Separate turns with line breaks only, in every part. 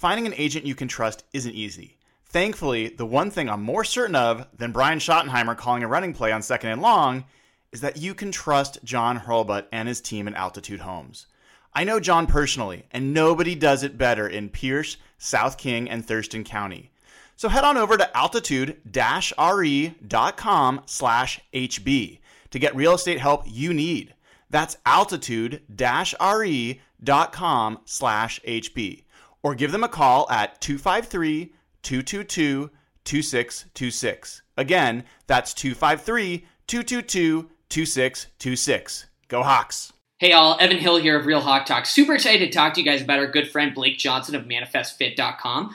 Finding an agent you can trust isn't easy. Thankfully, the one thing I'm more certain of than Brian Schottenheimer calling a running play on second and long is that you can trust John Hurlbut and his team at Altitude Homes. I know John personally, and nobody does it better in Pierce, South King, and Thurston County. So head on over to altitude-re.com slash HB to get real estate help you need. That's altitude-re.com slash HB or give them a call at 253 222 2626. Again, that's 253 222 2626. Go Hawks!
Hey all, Evan Hill here of Real Hawk Talk. Super excited to talk to you guys about our good friend Blake Johnson of ManifestFit.com.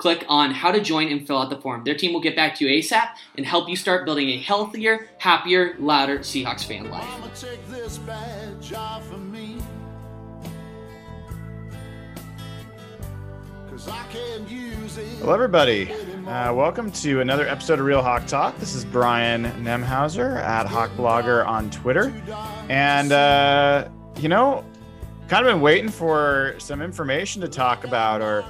click on how to join and fill out the form. Their team will get back to you ASAP and help you start building a healthier, happier, louder Seahawks fan life.
Hello, everybody. Uh, welcome to another episode of Real Hawk Talk. This is Brian Nemhauser at Hawk Blogger on Twitter. And, uh, you know, kind of been waiting for some information to talk about or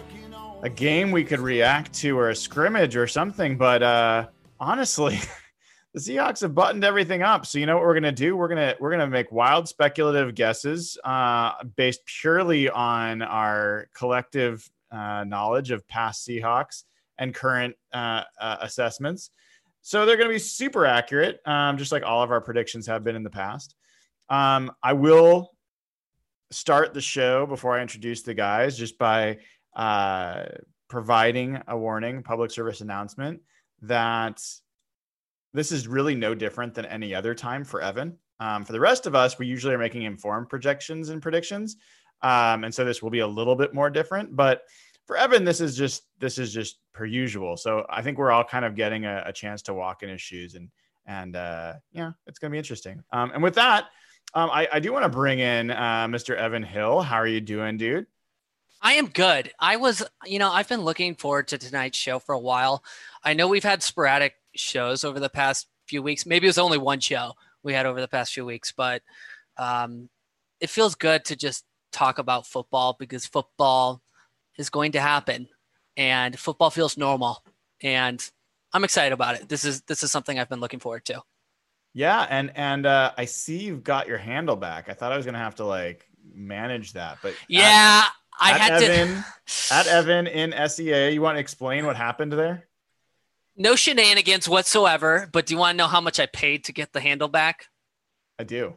a game we could react to or a scrimmage or something. But uh, honestly, the Seahawks have buttoned everything up. So you know what we're gonna do? We're gonna we're gonna make wild speculative guesses uh, based purely on our collective uh, knowledge of past Seahawks and current uh, uh, assessments. So they're going to be super accurate, um, just like all of our predictions have been in the past. Um, I will start the show before I introduce the guys just by uh, providing a warning, public service announcement that this is really no different than any other time for Evan. Um, for the rest of us, we usually are making informed projections and predictions. Um, and so this will be a little bit more different, but for Evan, this is just this is just per usual. So I think we're all kind of getting a, a chance to walk in his shoes, and and uh, yeah, it's gonna be interesting. Um, and with that, um, I, I do want to bring in uh, Mr. Evan Hill. How are you doing, dude?
I am good. I was, you know, I've been looking forward to tonight's show for a while. I know we've had sporadic shows over the past few weeks. Maybe it was only one show we had over the past few weeks, but um, it feels good to just talk about football because football is going to happen and football feels normal and I'm excited about it. This is this is something I've been looking forward to.
Yeah, and and uh, I see you've got your handle back. I thought I was gonna have to like manage that, but
yeah, I
at
had
Evan,
to.
At Evan in SEA, you want to explain what happened there?
No shenanigans whatsoever. But do you want to know how much I paid to get the handle back?
I do.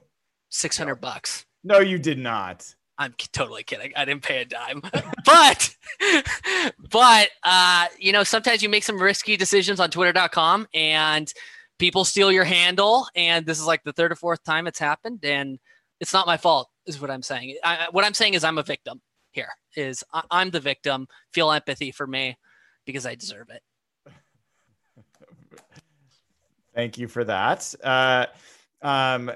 Six hundred no. bucks.
No, you did not.
I'm totally kidding. I didn't pay a dime, but, but, uh, you know, sometimes you make some risky decisions on twitter.com and people steal your handle. And this is like the third or fourth time it's happened. And it's not my fault is what I'm saying. I, what I'm saying is I'm a victim here is I, I'm the victim. Feel empathy for me because I deserve it.
Thank you for that. Uh, um,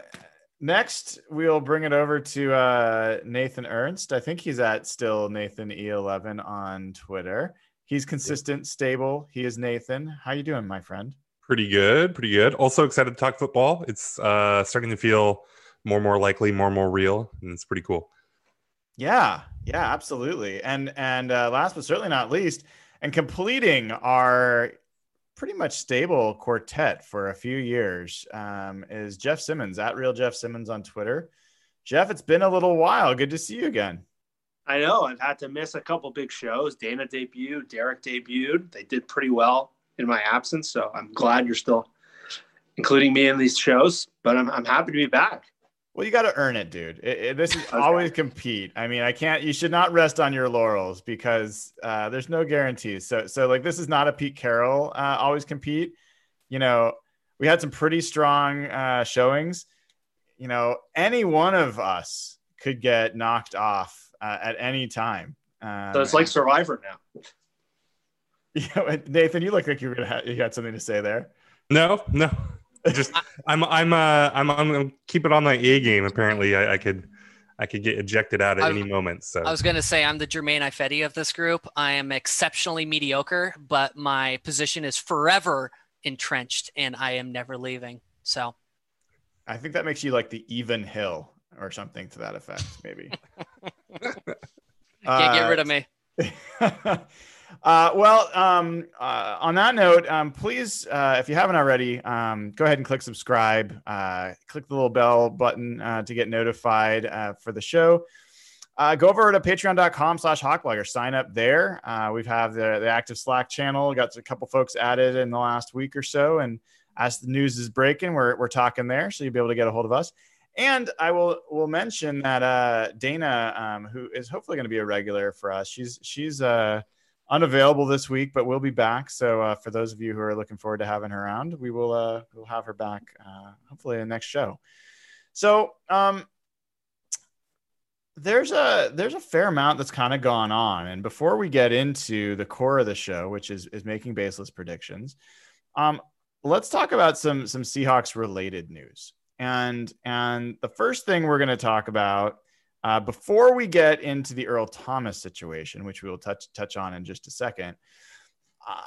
next, we'll bring it over to uh, Nathan Ernst. I think he's at still Nathan E11 on Twitter. He's consistent, stable. He is Nathan. How you doing, my friend?
Pretty good, pretty good. Also excited to talk football. It's uh, starting to feel more and more likely, more and more real, and it's pretty cool.
Yeah, yeah, absolutely. And and uh, last but certainly not least, and completing our pretty much stable quartet for a few years um, is Jeff Simmons at Real Jeff Simmons on Twitter. Jeff, it's been a little while. Good to see you again.
I know I've had to miss a couple big shows. Dana debuted, Derek debuted. They did pretty well in my absence, so I'm glad you're still including me in these shows. But I'm I'm happy to be back.
Well, you got to earn it, dude. It, it, this is
Okay.
always compete. I mean, I can't. You should not rest on your laurels because uh, there's no guarantees. So, so like this is not a Pete Carroll. Uh, always compete. You know, we had some pretty strong uh, showings. You know, any one of us could get knocked off uh, at any time. Um,
So it's like Survivor now.
Yeah, Nathan, you look like you were gonna ha- you got something to say there.
No, no. Just I'm I'm uh I'm I'm gonna keep it on my A game. Apparently, I, I could I could get ejected out at
I'm-
any moment. So
I was going to say I'm the Germain Ifedi of this group. I am exceptionally mediocre, but my position is forever entrenched and I am never leaving. So
I think that makes you like the Evan Hill or something to that effect, maybe.
can't get rid of me.
uh, well, um, uh, on that note, um, please, uh, if you haven't already, um, go ahead and click subscribe. Uh, click the little bell button uh, to get notified uh, for the show. Go over to patreon.com slash hawkblogger. Sign up there. We've have the, the active Slack channel. Got a couple folks added in the last week or so. And as the news is breaking, we're, we're talking there. So you'll be able to get a hold of us. And I will will mention that Dana, um, who is hopefully going to be a regular for us, she's she's uh, unavailable this week, but we'll be back. So uh, for those of you who are looking forward to having her around, we will uh, we'll have her back uh, hopefully in the next show. So um, there's a there's a fair amount that's kind of gone on, and before we get into the core of the show, which is is making baseless predictions, um, let's talk about some some Seahawks related news. And and the first thing we're going to talk about uh, before we get into the Earl Thomas situation, which we will touch touch on in just a second, uh,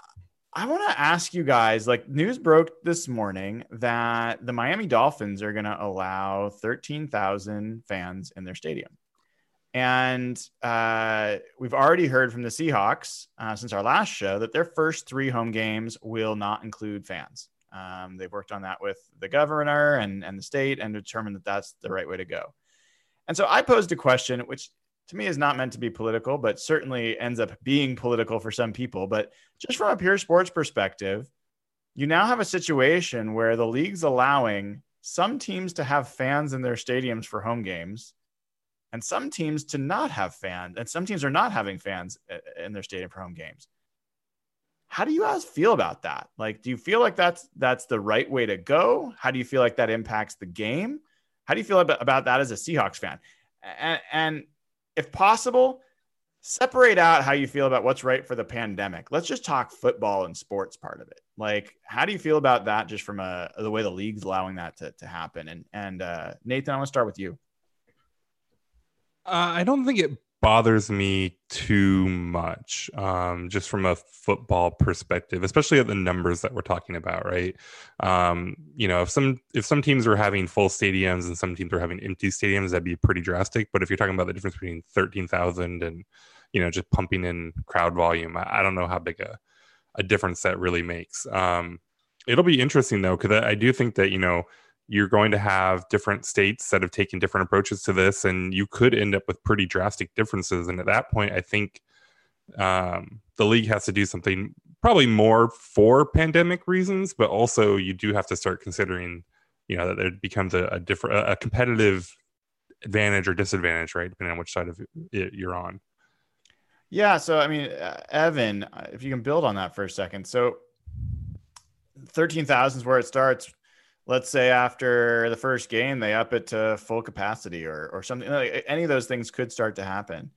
I want to ask you guys. Like news broke this morning that the Miami Dolphins are going to allow thirteen thousand fans in their stadium. And uh, we've already heard from the Seahawks uh, since our last show that their first three home games will not include fans. Um, they've worked on that with the governor and, and the state and determined that that's the right way to go. And so I posed a question, which to me is not meant to be political, but certainly ends up being political for some people. But just from a pure sports perspective, you now have a situation where the league's allowing some teams to have fans in their stadiums for home games and some teams to not have fans and some teams are not having fans in their stadium for home games. How do you guys feel about that? Like do you feel like that's that's the right way to go? How do you feel like that impacts the game how do you feel about, that as a seahawks fan? And, and if possible separate out how you feel about what's right for the pandemic. Let's just talk football and sports part of it. Like how do you feel about that just from a the way the league's allowing that to, to happen? And and uh, nathan i want to start with you.
Uh, I don't think it bothers me too much, um, just from a football perspective, especially at the numbers that we're talking about, right? Um, you know, if some if some teams are having full stadiums and some teams are having empty stadiums, that'd be pretty drastic. But if you're talking about the difference between thirteen thousand and you know just pumping in crowd volume, I, I don't know how big a a difference that really makes. Um, it'll be interesting though, because I, I do think that you know you're going to have different states that have taken different approaches to this and you could end up with pretty drastic differences and at that point i think um, the league has to do something probably more for pandemic reasons but also you do have to start considering you know that it becomes a, a different a competitive advantage or disadvantage right depending on which side of it you're on
Yeah. So, I mean, uh, Evan, uh, if you can build on that for a second. So, 13,000 is where it starts. Let's say after the first game, they up it to full capacity or, or something. Like, any of those things could start to happen.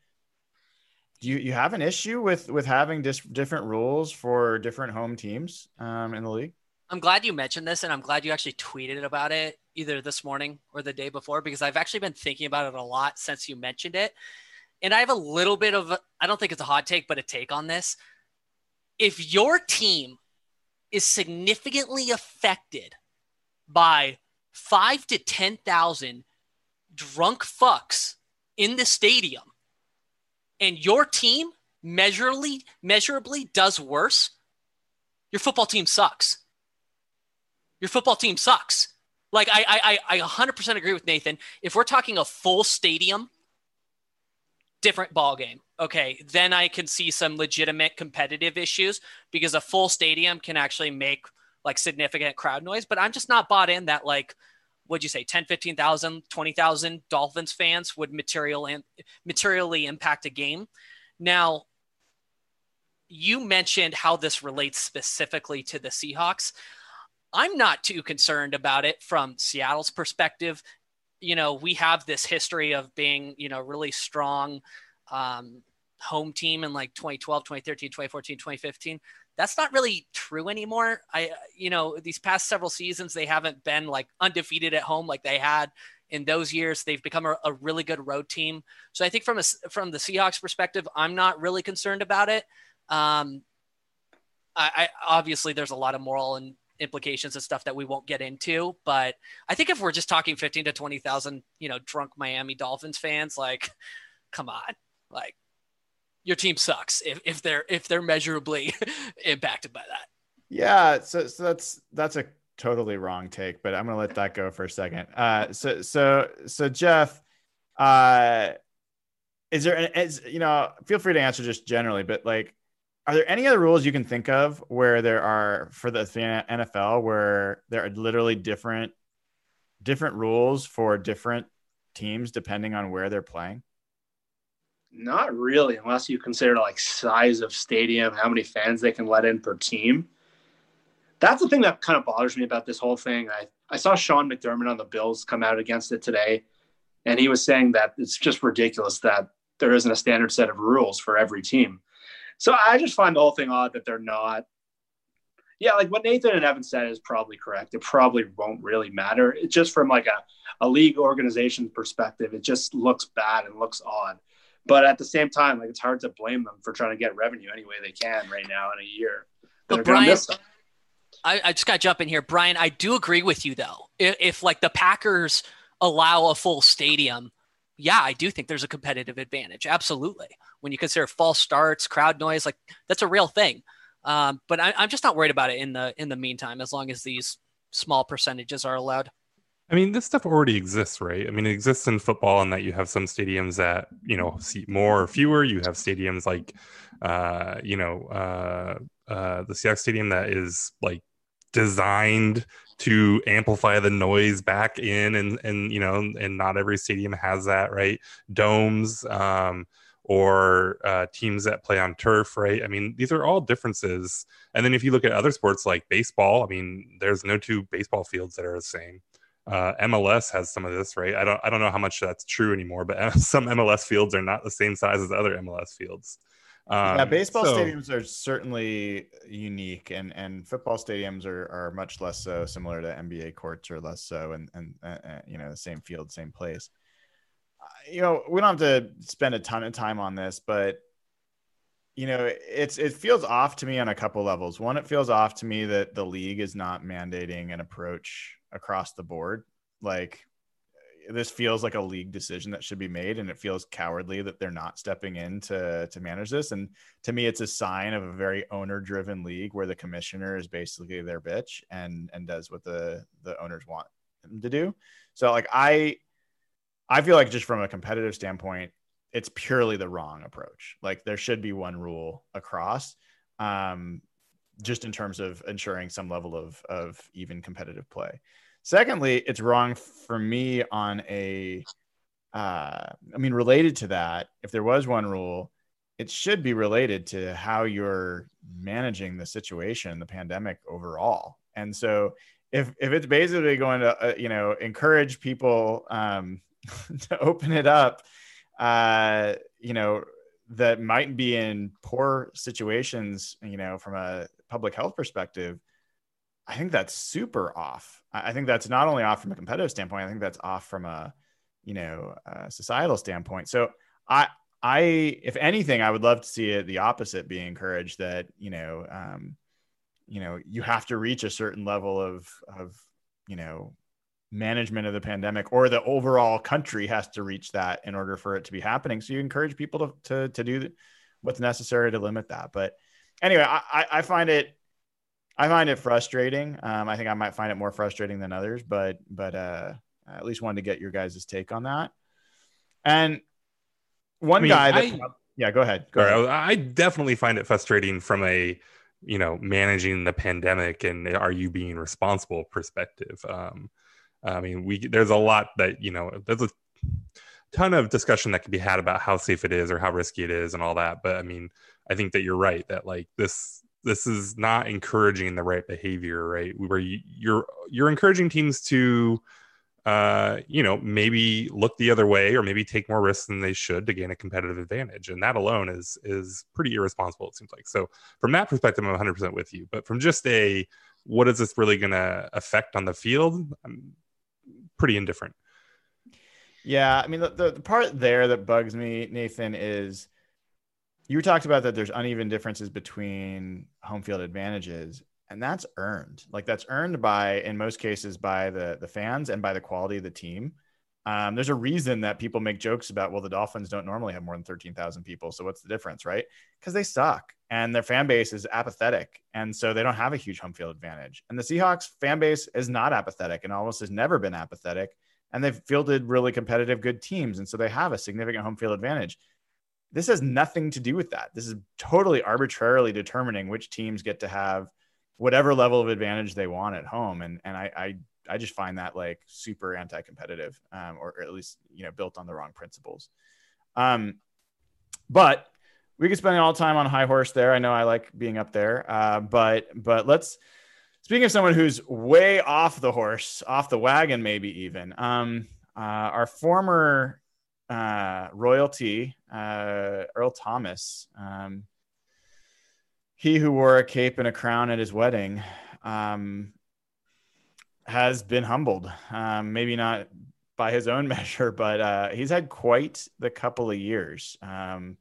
Do you, you have an issue with, with having dis- different rules for different home teams um, in the league?
I'm glad you mentioned this, and I'm glad you actually tweeted about it either this morning or the day before because I've actually been thinking about it a lot since you mentioned it. And I have a little bit of, I don't think it's a hot take, but a take on this. If your team is significantly affected by five to 10,000 drunk fucks in the stadium, and your team measurably, measurably does worse, your football team sucks your football team sucks. Like I, I, I 100% agree with Nathan. If we're talking a full stadium, different ball game. Okay, then I can see some legitimate competitive issues because a full stadium can actually make like significant crowd noise. But I'm just not bought in that like what'd you say 10 15,000 20,000 Dolphins fans would material and materially impact a game. Now you mentioned how this relates specifically to the Seahawks. I'm not too concerned about it from Seattle's perspective. You know we have this history of being you know really strong um, home team in like 2012 2013 2014 2015 that's not really true anymore. I, you know, these past several seasons, they haven't been like undefeated at home like they had in those years. They've become a, a really good road team. So I think from a, from the Seahawks perspective, I'm not really concerned about it. Um, I, I obviously there's a lot of moral and implications and stuff that we won't get into, but I think if we're just talking 15 to 20,000, you know, drunk Miami Dolphins fans, like, come on, like your team sucks if, if they're if they're measurably impacted by that.
Yeah, so so that's that's a totally wrong take, but I'm gonna let that go for a second. Uh, so so so Jeff, uh, is there is you know feel free to answer just generally, but like, are there any other rules you can think of where there are for the NFL where there are literally different different rules for different teams depending on where they're playing?
Not really, unless you consider like size of stadium, how many fans they can let in per team. That's the thing that kind of bothers me about this whole thing. I, I saw Sean McDermott on the Bills come out against it today, and he was saying that it's just ridiculous that there isn't a standard set of rules for every team. So I just find the whole thing odd that they're not. Yeah, like what Nathan and Evan said is probably correct. It probably won't really matter. It just from like a, a league organization perspective, it just looks bad and looks odd. But at the same time, like it's hard to blame them for trying to get revenue any way they can right now in a year.
But Brian, I, I, just got to jump in here, Brian. I do agree with you though. If, if like the Packers allow a full stadium, yeah, I do think there's a competitive advantage. Absolutely, when you consider false starts, crowd noise, like that's a real thing. Um, but I, I'm just not worried about it in the in the meantime, as long as these small percentages are allowed.
I mean, this stuff already exists, right? I mean, it exists in football in that you have some stadiums that you know seat more or fewer. You have stadiums like, uh, you know, uh, uh, the Seahawks stadium that is like designed to amplify the noise back in, and and you know, and not every stadium has that, right? Domes. Um, or uh, teams that play on turf, right? I mean, these are all differences. And then if you look at other sports like baseball, I mean, there's no two baseball fields that are the same. Uh, MLS has some of this, right? I don't I don't know how much that's true anymore, but some MLS fields are not the same size as other MLS fields.
Um, yeah, baseball so, stadiums are certainly unique, and and football stadiums are are much less so. Similar to NBA courts, or less so, and and uh, uh, you know the same field, same place. Uh, you know, we don't have to spend a ton of time on this, but you know, it's it feels off to me on a couple levels. One, it feels off to me that the league is not mandating an approach across the board. Like this feels like a league decision that should be made and it feels cowardly that they're not stepping in to to manage this and to me it's a sign of a very owner driven league where the commissioner is basically their bitch and and does what the the owners want them to do so like i i feel like just from a competitive standpoint it's purely the wrong approach like there should be one rule across um just in terms of ensuring some level of of even competitive play Secondly, it's wrong for me on a, uh, I mean, related to that, if there was one rule, it should be related to how you're managing the situation, the pandemic overall. And so, if if it's basically going to, uh, you know, encourage people um, to open it up, uh, you know, that might be in poor situations, you know, from a public health perspective I think that's super off. I think that's not only off from a competitive standpoint. I think that's off from a, you know, a societal standpoint. So I, I, if anything, I would love to see it the opposite be encouraged. That you know, um, you know, you have to reach a certain level of of you know management of the pandemic, or the overall country has to reach that in order for it to be happening. So you encourage people to to to do what's necessary to limit that. But anyway, I, I find it I find it frustrating. Um, I think I might find it more frustrating than others, but but uh, at least wanted to get your guys' take on that. And one I mean, guy that, I, yeah, go ahead. Go ahead.
I definitely find it frustrating from a you know managing the pandemic and are you being responsible perspective. Um, I mean, we there's a lot that you know there's a ton of discussion that can be had about how safe it is or how risky it is and all that. But I mean, I think that you're right that like this this is not encouraging the right behavior, right? Where you, you're you're encouraging teams to uh, you know, maybe look the other way or maybe take more risks than they should to gain a competitive advantage. And that alone is is pretty irresponsible, it seems like. So from that perspective, I'm 100% with you. But from just a what is this really going to affect on the field? I'm pretty indifferent.
Yeah, I mean the, the, the part there that bugs me, Nathan, is you talked about that there's uneven differences between home field advantages and that's earned like that's earned by in most cases by the the fans and by the quality of the team um, there's a reason that people make jokes about well the dolphins don't normally have more than 13000 people so what's the difference right because they suck and their fan base is apathetic and so they don't have a huge home field advantage and the seahawks fan base is not apathetic and almost has never been apathetic and they've fielded really competitive good teams and so they have a significant home field advantage this has nothing to do with that. This is totally arbitrarily determining which teams get to have whatever level of advantage they want at home. And and I I, I just find that like super anti-competitive, um, or, at least you know built on the wrong principles. Um, but we could spend all time on high horse there. I know I like being up there, uh, but but let's. Speaking of someone who's way off the horse, off the wagon, maybe even, um, uh, our former uh, royalty, uh, Earl Thomas, um, he who wore a cape and a crown at his wedding, um, has been humbled. Um, maybe not by his own measure, but uh, he's had quite the couple of years. Um,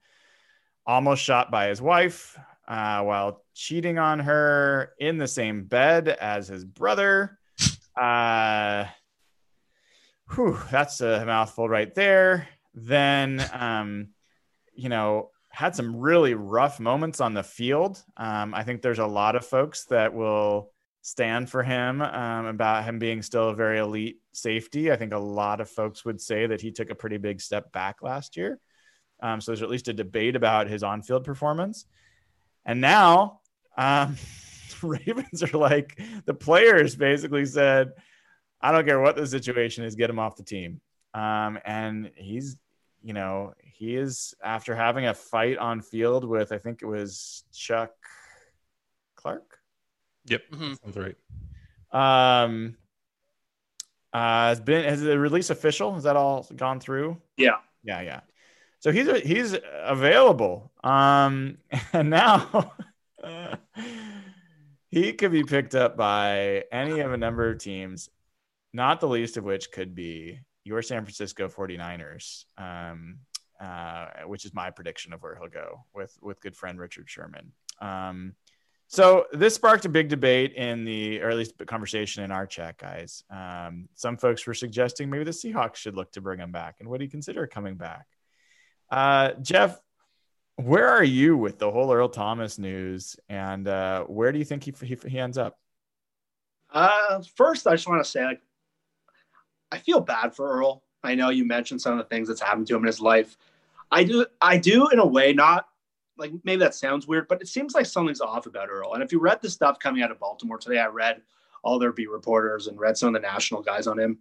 almost shot by his wife uh, while cheating on her in the same bed as his brother. Uh, whew, that's a mouthful right there. Then, um, you know, had some really rough moments on the field. Um, I think there's a lot of folks that will stand for him um, about him being still a very elite safety. I think a lot of folks would say that he took a pretty big step back last year. Um, so there's at least a debate about his on field performance. And now, um, Ravens are like, the players basically said, I don't care what the situation is, get him off the team. Um, and he's, you know, he is after having a fight on field with, I think it was Chuck Clark.
Yep, mm-hmm. sounds right.
Um, uh, has been has the release official? Has that all gone through?
Yeah,
yeah, yeah. So he's he's available. Um, and now he could be picked up by any of a number of teams, not the least of which could be your San Francisco 49ers, um, uh, which is my prediction of where he'll go with with good friend Richard Sherman. Um, so this sparked a big debate in the, or at least conversation in our chat, guys. Um, some folks were suggesting maybe the Seahawks should look to bring him back, and would he consider coming back? Uh, Jeff, where are you with the whole Earl Thomas news, and uh, where do you think he, he, he ends up?
Uh, first, I just want to say, like, I feel bad for Earl. I know you mentioned some of the things that's happened to him in his life. I do, I do in a way, not like maybe that sounds weird, but it seems like something's off about Earl. And if you read the stuff coming out of Baltimore today, I read all their beat reporters and read some of the national guys on him.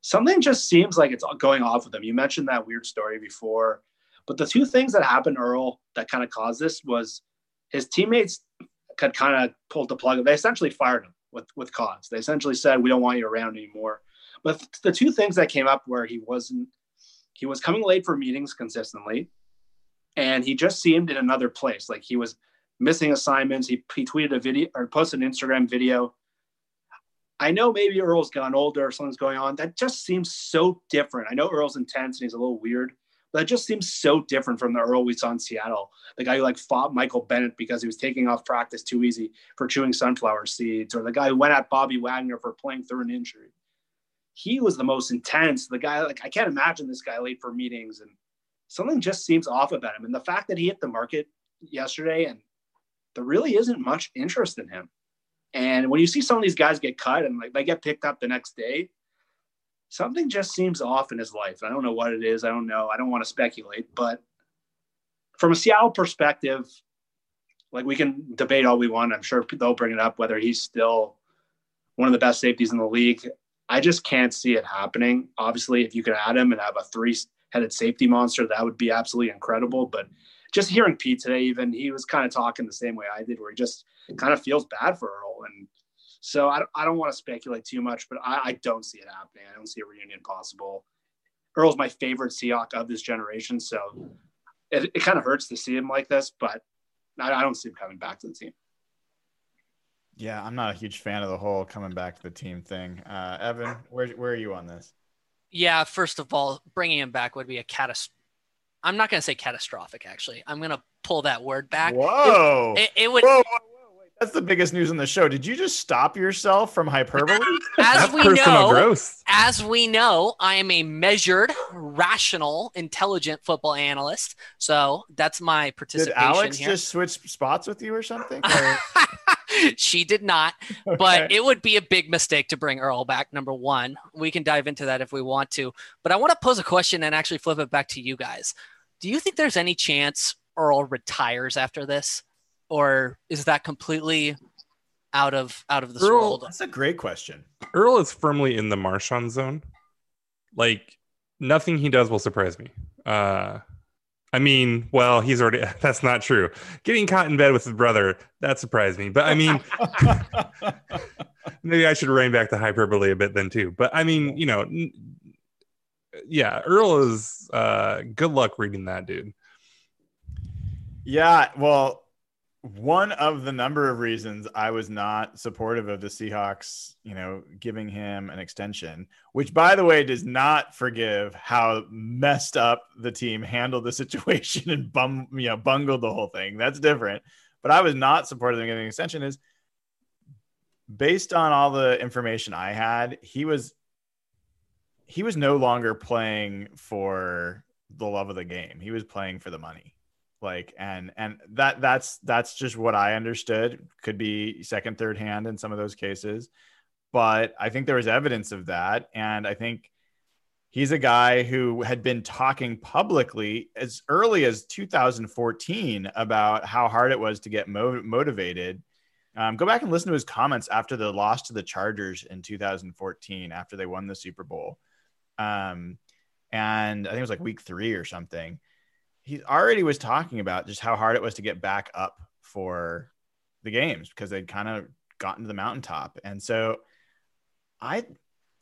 Something just seems like it's going off with him. You mentioned that weird story before, but the two things that happened Earl that kind of caused this was his teammates had kind of pulled the plug. They essentially fired him with with cause. They essentially said, "We don't want you around anymore." But the two things that came up where he wasn't, he was coming late for meetings consistently, and he just seemed in another place. Like he was missing assignments. He, he tweeted a video or posted an Instagram video. I know maybe Earl's gotten older or something's going on. That just seems so different. I know Earl's intense and he's a little weird, but that just seems so different from the Earl we saw in Seattle. The guy who like fought Michael Bennett because he was taking off practice too easy for chewing sunflower seeds, or the guy who went at Bobby Wagner for playing through an injury he was the most intense. The guy, like, I can't imagine this guy late for meetings, and something just seems off about him. And the fact that he hit the market yesterday, and there really isn't much interest in him. And when you see some of these guys get cut and like they get picked up the next day, something just seems off in his life. I don't know what it is. I don't know. I don't want to speculate, but from a Seattle perspective, like we can debate all we want. I'm sure they'll bring it up whether he's still one of the best safeties in the league I just can't see it happening. Obviously, if you could add him and have a three-headed safety monster, that would be absolutely incredible. But just hearing Pete today, even he was kind of talking the same way I did, where he just kind of feels bad for Earl. And so I, I don't want to speculate too much, but I, I don't see it happening. I don't see a reunion possible. Earl's my favorite Seahawk of this generation, so it, it kind of hurts to see him like this, but I, I don't see him coming back to the team.
Yeah, I'm not a huge fan of the whole coming back to the team thing. Uh, Evan, where where are you on this?
Yeah, first of all, bringing him back would be a catastrophe. I'm not going to say catastrophic. Actually, I'm going to pull that word back.
Whoa!
It, it, it would.
Whoa, whoa, whoa, wait. That's the biggest news on the show. Did you just stop yourself from hyperbole?
As
That's
we know,
growth.
as we know, I am a measured, rational, intelligent football analyst. So that's my participation.
Did
participation
Alex
here.
just switch spots with you or something? Or-
she did not, but
Okay.
it would be a big mistake to bring Earl back. Number one, we can dive into that if we want to. But I want to pose a question and actually flip it back to you guys. Do you think there's any chance Earl retires after this, or is that completely out of out of this
Earl-
world?
That's a great question.
Earl is firmly in the Marshawn zone. Like nothing he does will surprise me. Uh, I mean, well, he's already. That's not true. Getting caught in bed with his brother that surprised me. But I mean, maybe I should rein back the hyperbole a bit then too. But I mean, you know, n- yeah, Earl is. Uh, good luck reading that, dude.
Yeah, well, one of the number of reasons I was not supportive of the Seahawks, you know, giving him an extension, which by the way does not forgive how messed up the team handled the situation and bum, you know, bungled the whole thing. That's different. But I was not supportive of getting an extension is based on all the information I had, he was he was no longer playing for the love of the game. He was playing for the money like and and that that's that's just what i understood. Could be second third hand in some of those cases. But i think there was evidence of that. And i think he's a guy who had been talking publicly as early as 2014 about how hard it was to get mo- motivated. Um, go back and listen to his comments after the loss to the chargers in 2014 after they won the super bowl. Um, and i think it was like week three or something he already was talking about just how hard it was to get back up for the games because they'd kind of gotten to the mountaintop. And so I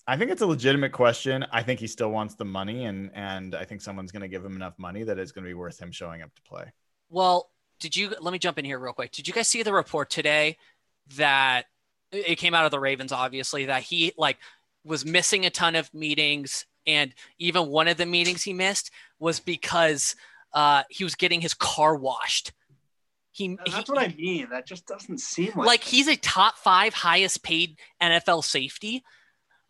I think it's a legitimate question. I think he still wants the money and and I think someone's going to give him enough money that it's going to be worth him showing up to play.
Well, did you let me jump in here real quick? Did you guys see the report today that it came out of the Ravens obviously that he like was missing a ton of meetings and even one of the meetings he missed was because uh, he was getting his car washed. He,
that's
he-
what I mean. That just doesn't seem like,
like he's a top five highest paid NFL safety,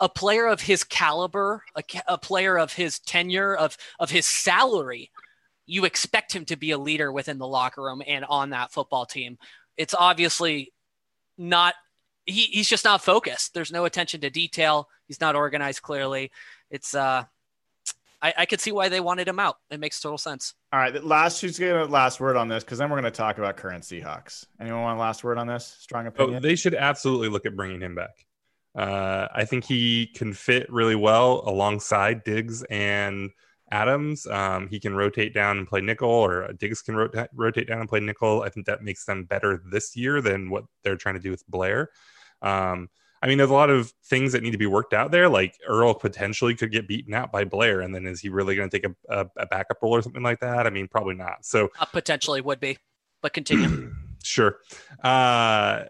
a player of his caliber, a, a player of his tenure, of of his salary. You expect him to be a leader within the locker room and on that football team. It's obviously not. He, he's just not focused. There's no attention to detail. He's not organized clearly. It's uh, I, I could see why they wanted him out. It makes total sense.
All right, last who's getting the last word on this because then we're going to talk about current Seahawks. Anyone want a last word on this? Strong
Oh,
opinion.
they should absolutely look at bringing him back. Uh, I think he can fit really well alongside Diggs and Adams. Um, he can rotate down and play nickel, or Diggs can rota- rotate down and play nickel. I think that makes them better this year than what they're trying to do with Blair. Um, I mean, there's a lot of things that need to be worked out there. Like Earl potentially could get beaten out by Blair, and then is he really going to take a, a, a backup role or something like that? I mean, probably not. So
Uh, potentially would be, but continue.
sure. Uh,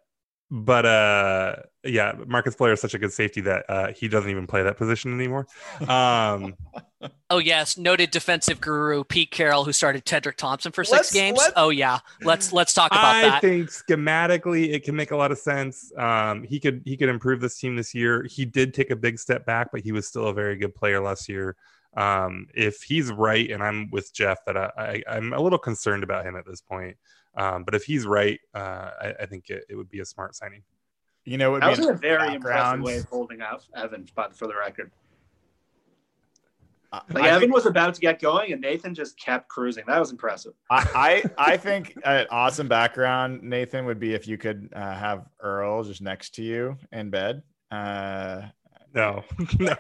but uh, yeah, Marcus Blair is such a good safety that uh, he doesn't even play that position anymore. Um,
Oh yes, noted defensive guru Pete Carroll, who started Tedric Thompson for 6
Let's-
games.
let's-
oh yeah, let's let's talk about
I
that.
I think schematically it can make a lot of sense. Um, he could he could improve this team this year. He did take a big step back, but he was still a very good player last year. Um, if he's right, and I'm with Jeff that I, I I'm a little concerned about him at this point. Um, but if he's right, uh, I, I think it, it would be a smart signing.
you know, it
that
would
was
be
a very impressive way of holding out Evan, but for the record.
I-
Like
I
Evan
think-
was about to get going and Nathan just kept cruising. That was impressive.
I, I I think an awesome background, Nathan, would be if you could uh, have Earl just next to you in bed. Uh,
No, no,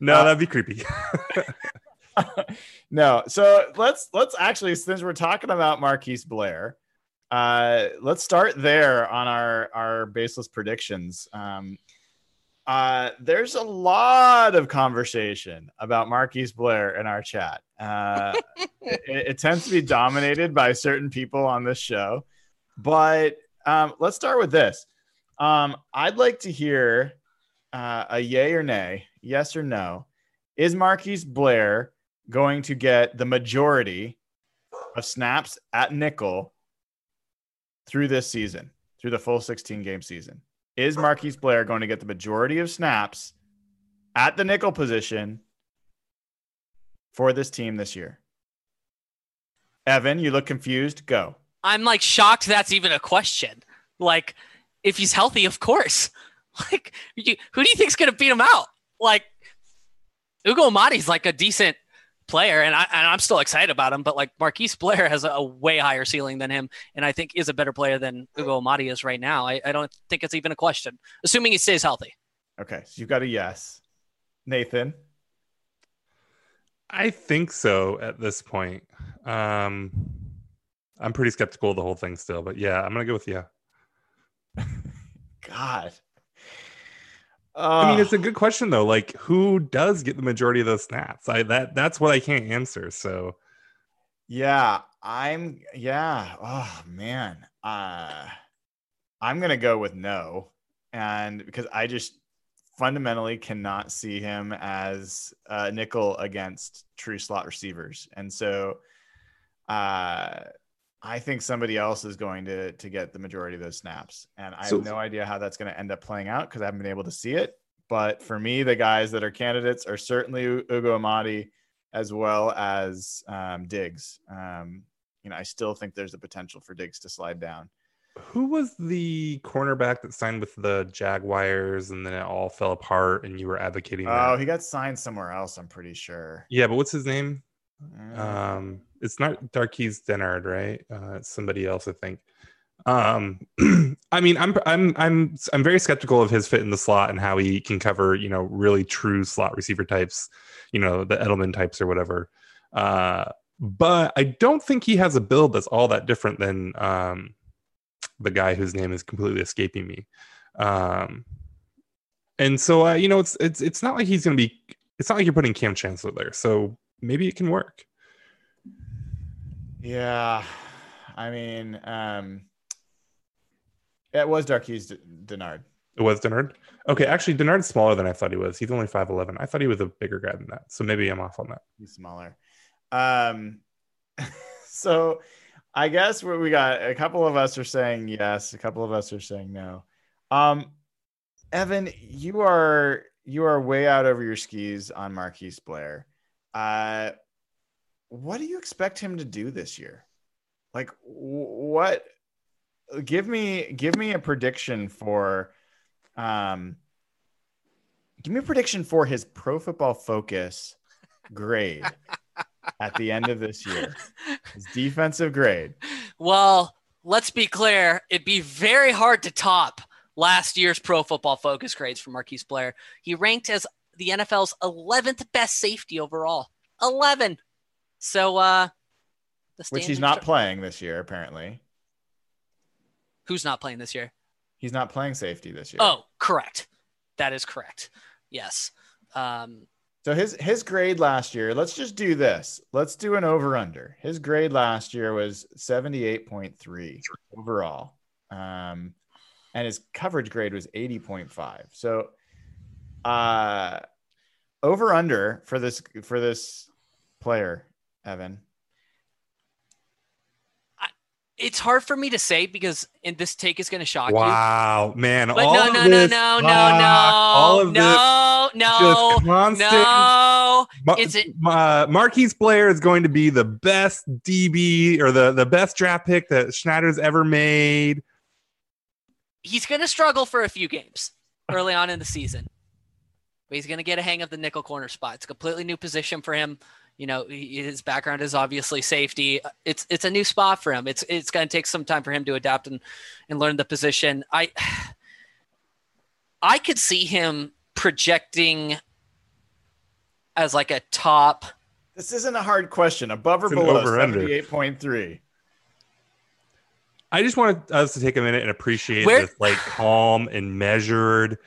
no, that'd be creepy.
no. So let's let's actually, since we're talking about Marquise Blair, uh, let's start there on our our baseless predictions. Um, uh, there's a lot of conversation about Marquise Blair in our chat. Uh, it, it, tends to be dominated by certain people on this show, but um, let's start with this. Um, I'd like to hear uh, a yay or nay, yes or no. Is Marquise Blair going to get the majority of snaps at nickel through this season, through the full 16 game season? Is Marquise Blair going to get the majority of snaps at the nickel position for this team this year? Evan, you look confused. Go.
I'm like shocked that's even a question. Like, if he's healthy, of course. Like, you, who do you think's going to beat him out? Like, Ugo Amadi's like a decent player, and, I, and I'm still excited about him. But like Marquise Blair has a, a, way higher ceiling than him, and I think is a better player than Ugo Amadi is right now. I, I don't think it's even a question, assuming he stays healthy.
Okay, so you've got a yes, Nathan.
I think so at this point. Um, I'm pretty skeptical of the whole thing still, but yeah, I'm gonna go with yeah.
God.
I mean, it's a good question though. Like, who does get the majority of those snaps? I that that's what I can't answer. So,
yeah, I'm. Yeah. Oh man. Uh, I'm gonna go with no, and because I just fundamentally cannot see him as a nickel against true slot receivers, and so, uh, I think somebody else is going to to get the majority of those snaps, and I so, have no idea how that's going to end up playing out because I haven't been able to see it. But for me, the guys that are candidates are certainly Ugo Amadi as well as um, Diggs. Um, you know, I still think there's a potential for Diggs to slide down.
Who was the cornerback that signed with the Jaguars and then it all fell apart and you were advocating?
Oh, that? he got signed somewhere else. I'm pretty sure.
Yeah, but what's his name? Mm. Um, it's not Darqueze Dennard, right? Uh, somebody else, I think. Um, I mean, I'm I'm I'm I'm very skeptical of his fit in the slot and how he can cover, you know, really true slot receiver types, you know, the Edelman types or whatever. Uh, but I don't think he has a build that's all that different than um, the guy whose name is completely escaping me. Um, and so, uh, you know, it's it's it's not like he's going to be. It's not like you're putting Kam Chancellor there, so maybe it can work.
Yeah, I mean, um, it was Darqueze Dennard.
It was Dennard. Okay, actually, Dennard's smaller than I thought he was. He's only five eleven. I thought he was a bigger guy than that. So maybe I'm off on that.
He's smaller. Um, so I guess what we got a couple of us are saying yes, a couple of us are saying no. Um, Evan, you are you are way out over your skis on Marquise Blair. Uh, what do you expect him to do this year? Like what give me give me a prediction for um give me a prediction for his pro football focus grade at the end of this year. His defensive grade.
Well, let's be clear, it'd be very hard to top last year's pro football focus grades for Marquise Blair. He ranked as the NFL's 11th best safety overall. 11. So, uh,
which he's not playing this year, apparently.
Who's not playing this year?
He's not playing safety this year.
Oh, correct. That is correct. Yes. Um,
so his his grade last year. Let's just do this. Let's do an over under. His grade last year was seventy eight point three overall, um, and his coverage grade was eighty point five. So, uh, over under for this for this player Evan?
it's hard for me to say because in this take is going to shock
wow,
you.
Wow, man!
But all no, no, no, no, no, no, all of no, this no, constant, no.
Is it uh, Marquise Blair is going to be the best DB or the the best draft pick that Schneider's ever made?
He's going to struggle for a few games early on in the season, but he's going to get a hang of the nickel corner spot. It's a completely new position for him you know his background is obviously safety it's it's a new spot for him it's it's going to take some time for him to adapt and and learn the position i I could see him projecting as like a top.
This isn't a hard question. Above or below
over-under.
seventy-eight point three.
I just wanted us to take a minute and appreciate
Where-
this like calm and measured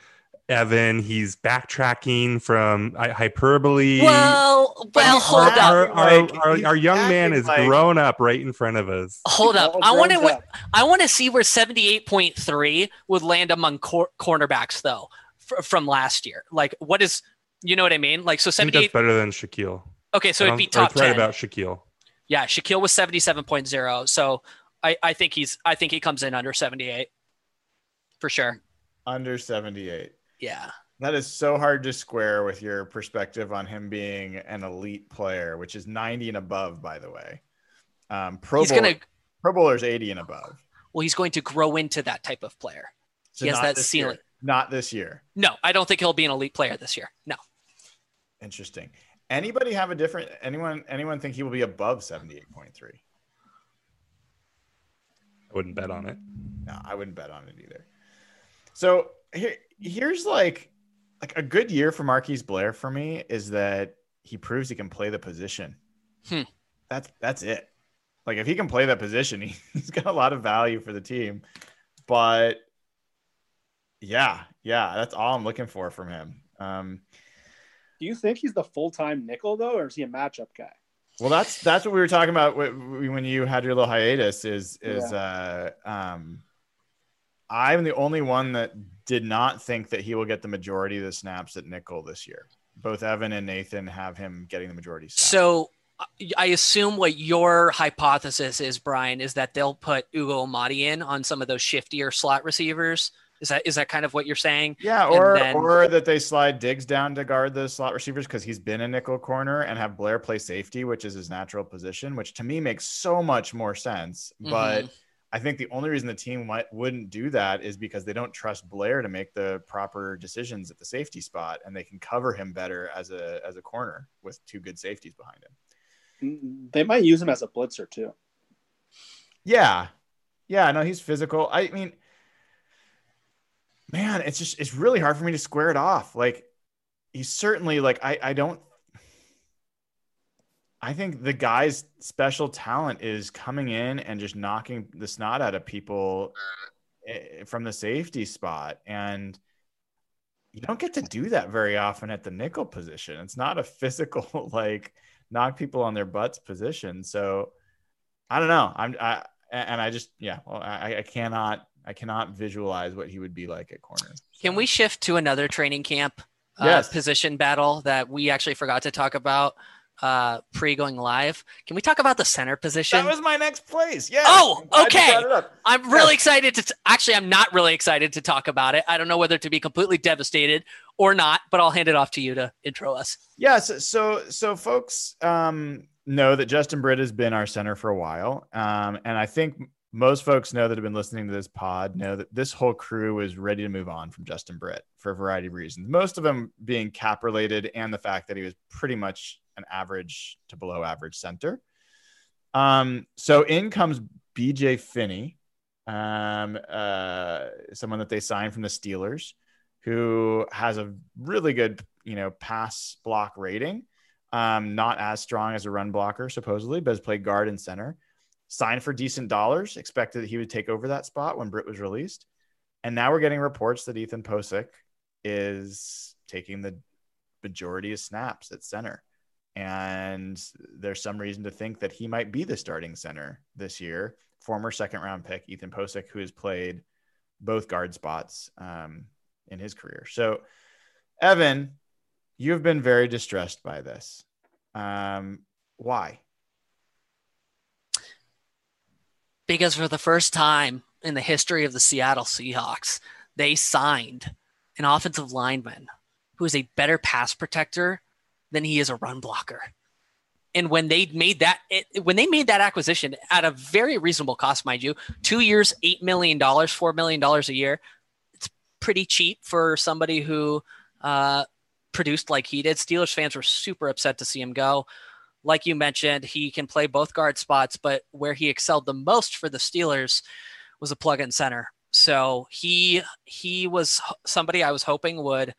Evan. He's backtracking from hyperbole.
Well, well,
he's
hold
not-
up,
our, our,
Like,
our, our young man is
like-
grown up right in front of us.
hold up. I want to. I want to see where seventy-eight point three would land among cor- cornerbacks though fr- from last year. Like, what is, you know what I mean? Like, so
I think
seventy-eight.
that's better than Shaquill.
Okay, so it'd be
don't- or
top
it's right
ten.
about Shaquill.
Yeah, Shaquill was 77.0. So I, I think he's I think he comes in under 78. For sure.
Under seventy-eight.
Yeah.
That is so hard to square with your perspective on him being an elite player, which is 90 and above, by the way. Um, Pro,
he's
Bowl,
gonna
Pro Bowler's 80 and above.
well, he's going to grow into that type of player.
So
He has that
this year.
ceiling.
Not this year.
No, I don't think he'll be an elite player this year. No.
Interesting. Anybody have a different anyone anyone think he will be above 78.3?
I wouldn't bet on it.
No, I wouldn't bet on it either. So here, here's like like a good year for Marquise Blair for me is that he proves he can play the position.
Hmm.
That's that's it. Like if he can play that position, he, he's got a lot of value for the team. But yeah, yeah, that's all I'm looking for from him. Um,
Do you think he's the full time nickel though, or is he a matchup guy?
Well, that's that's what we were talking about when you had your little hiatus. Is is uh um, I'm the only one that did not think that he will get the majority of the snaps at nickel this year. Both Evan and Nathan have him getting the majority. Snaps.
So I- assume what your hypothesis is, Brian, is that they'll put Ugo Amadi in on some of those shiftier slot receivers. Is that is that kind of what you're saying?
yeah, or
then-
or that they slide Diggs down to guard the slot receivers because he's been a nickel corner and have Blair play safety, which is his natural position, which to me makes so much more sense. But
Mhm.
I think the only reason the team might, wouldn't do that is because they don't trust Blair to make the proper decisions at the safety spot, and they can cover him better as a as a corner with two good safeties behind him.
Mm, They might use him as a blitzer too.
Yeah, yeah, no, he's physical. I mean, man, it's just it's really hard for me to square it off. Like, he's certainly like I I don't. I think the guy's special talent is coming in and just knocking the snot out of people eh, from the safety spot. And you don't get to do that very often at the nickel position. It's not a physical, like, knock people on their butts position. So I don't know. I'm, I, and I just, yeah, well, I, I cannot, I cannot visualize what he would be like at corner.
Can we shift to another training camp uh,
Yes.
position battle that we actually forgot to talk about uh, pre going live? Can we talk about the center position?
That was my next place. Yeah.
Oh,
I'm glad you
okay.
brought it up.
I'm really excited to. actually, I'm not really excited to talk about it. I don't know whether to be completely devastated or not, but I'll hand it off to you to intro us.
Yeah, so so, so folks um, know that Justin Britt has been our center for a while, um, and I think most folks know that have been listening to this pod know that this whole crew is ready to move on from Justin Britt for a variety of reasons. Most of them being cap related, and the fact that he was pretty much an average to below average center. Um, so in comes BJ Finney, um, uh, someone that they signed from the Steelers who has a really good, you know, pass block rating. Um, not as strong as a run blocker, supposedly, but has played guard and center. Signed for decent dollars, expected that he would take over that spot when Britt was released. And now we're getting reports that Ethan Pocic is taking the majority of snaps at center. And there's some reason to think that he might be the starting center this year. Former second round pick, Ethan Pocic, who has played both guard spots um, in his career. So, Evan, you've been very distressed by this. Um, why?
Because for the first time in the history of the Seattle Seahawks, they signed an offensive lineman who is a better pass protector than he is a run blocker. And when they made that, it, when they made that acquisition at a very reasonable cost, mind you, two years, eight million dollars, four million dollars a year, it's pretty cheap for somebody who uh, produced like he did. Steelers fans were super upset to see him go. Like you mentioned, he can play both guard spots, but where he excelled the most for the Steelers was a plug-in center. So he he was somebody I was hoping would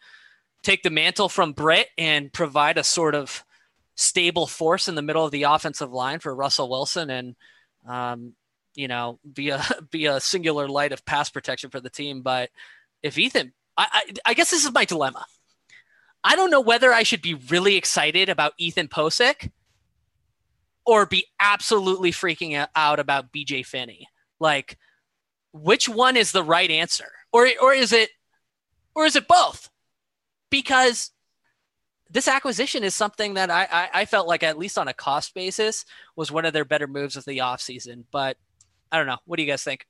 take the mantle from Britt and provide a sort of stable force in the middle of the offensive line for Russell Wilson and um, you know be a be a singular light of pass protection for the team. But if Ethan, I, I, I guess this is my dilemma. I don't know whether I should be really excited about Ethan Pocic or be absolutely freaking out about BJ Finney. Like, which one is the right answer, or or is it, or is it both? Because this acquisition is something that I, I, I felt like at least on a cost basis was one of their better moves of the offseason. But I don't know. What do you guys think?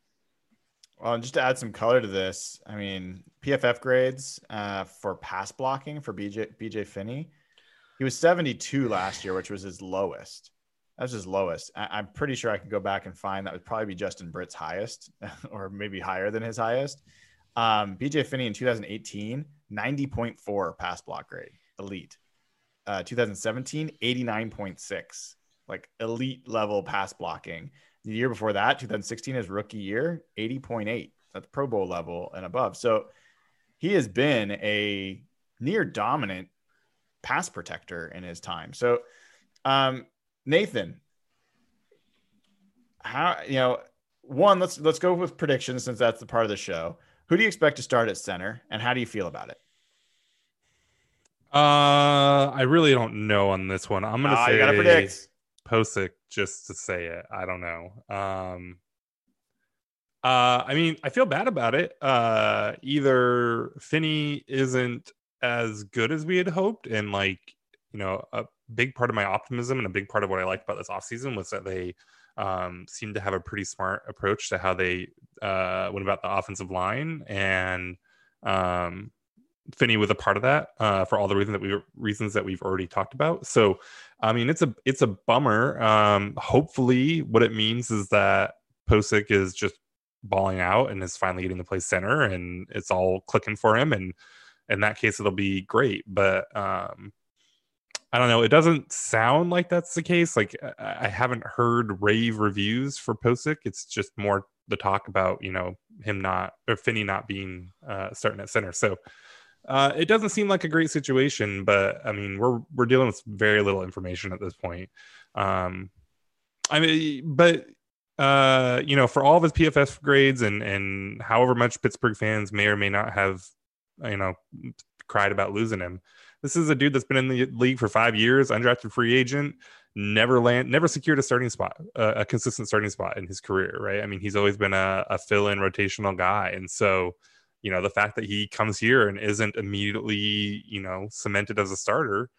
Well, just to add some color to this, I mean, PFF grades uh, for pass blocking for BJ BJ Finney, he was 72 last year, which was his lowest. That's his lowest. I- am pretty sure I could go back and find that would probably be Justin Britt's highest, or maybe higher than his highest. Um, BJ Finney in 2018, 90.4 pass block grade, elite. Uh, 2017, 89.6, like elite level pass blocking. The year before that, 2016, his rookie year, 80.8 That's Pro Bowl level and above. So he has been a near dominant pass protector in his time. So, um, Nathan, how you know one? Let's let's go with predictions since that's the part of the show. Who do you expect to start at center, and how do you feel about it?
Uh, I really don't know on this one. I'm gonna say
you gotta predict.
Pocic just to say it. I don't know. Um, uh, I mean, I feel bad about it. Uh, either Finney isn't as good as we had hoped, and like you know, a big part of my optimism and a big part of what I liked about this offseason was that they um, seemed to have a pretty smart approach to how they uh, went about the offensive line, and um, Finney was a part of that uh, for all the reasons that we reasons that we've already talked about. So, I mean, it's a it's a bummer. Um, hopefully, what it means is that Pocic is just balling out and is finally getting to play center, and it's all clicking for him. And in that case, it'll be great. But um, I don't know. It doesn't sound like that's the case. Like I haven't heard rave reviews for Pocic. It's just more the talk about you know him not or Finney not being uh, starting at center. So uh, it doesn't seem like a great situation, but I mean, we're we're dealing with very little information at this point. Um, I mean, but uh, you know, for all of his PFF grades and and however much Pittsburgh fans may or may not have, you know, cried about losing him, this is a dude that's been in the league for five years, undrafted free agent, never land, never secured a starting spot, uh, a consistent starting spot in his career. Right? I mean, he's always been a, a fill-in rotational guy, and so you know the fact that he comes here and isn't immediately you know cemented as a starter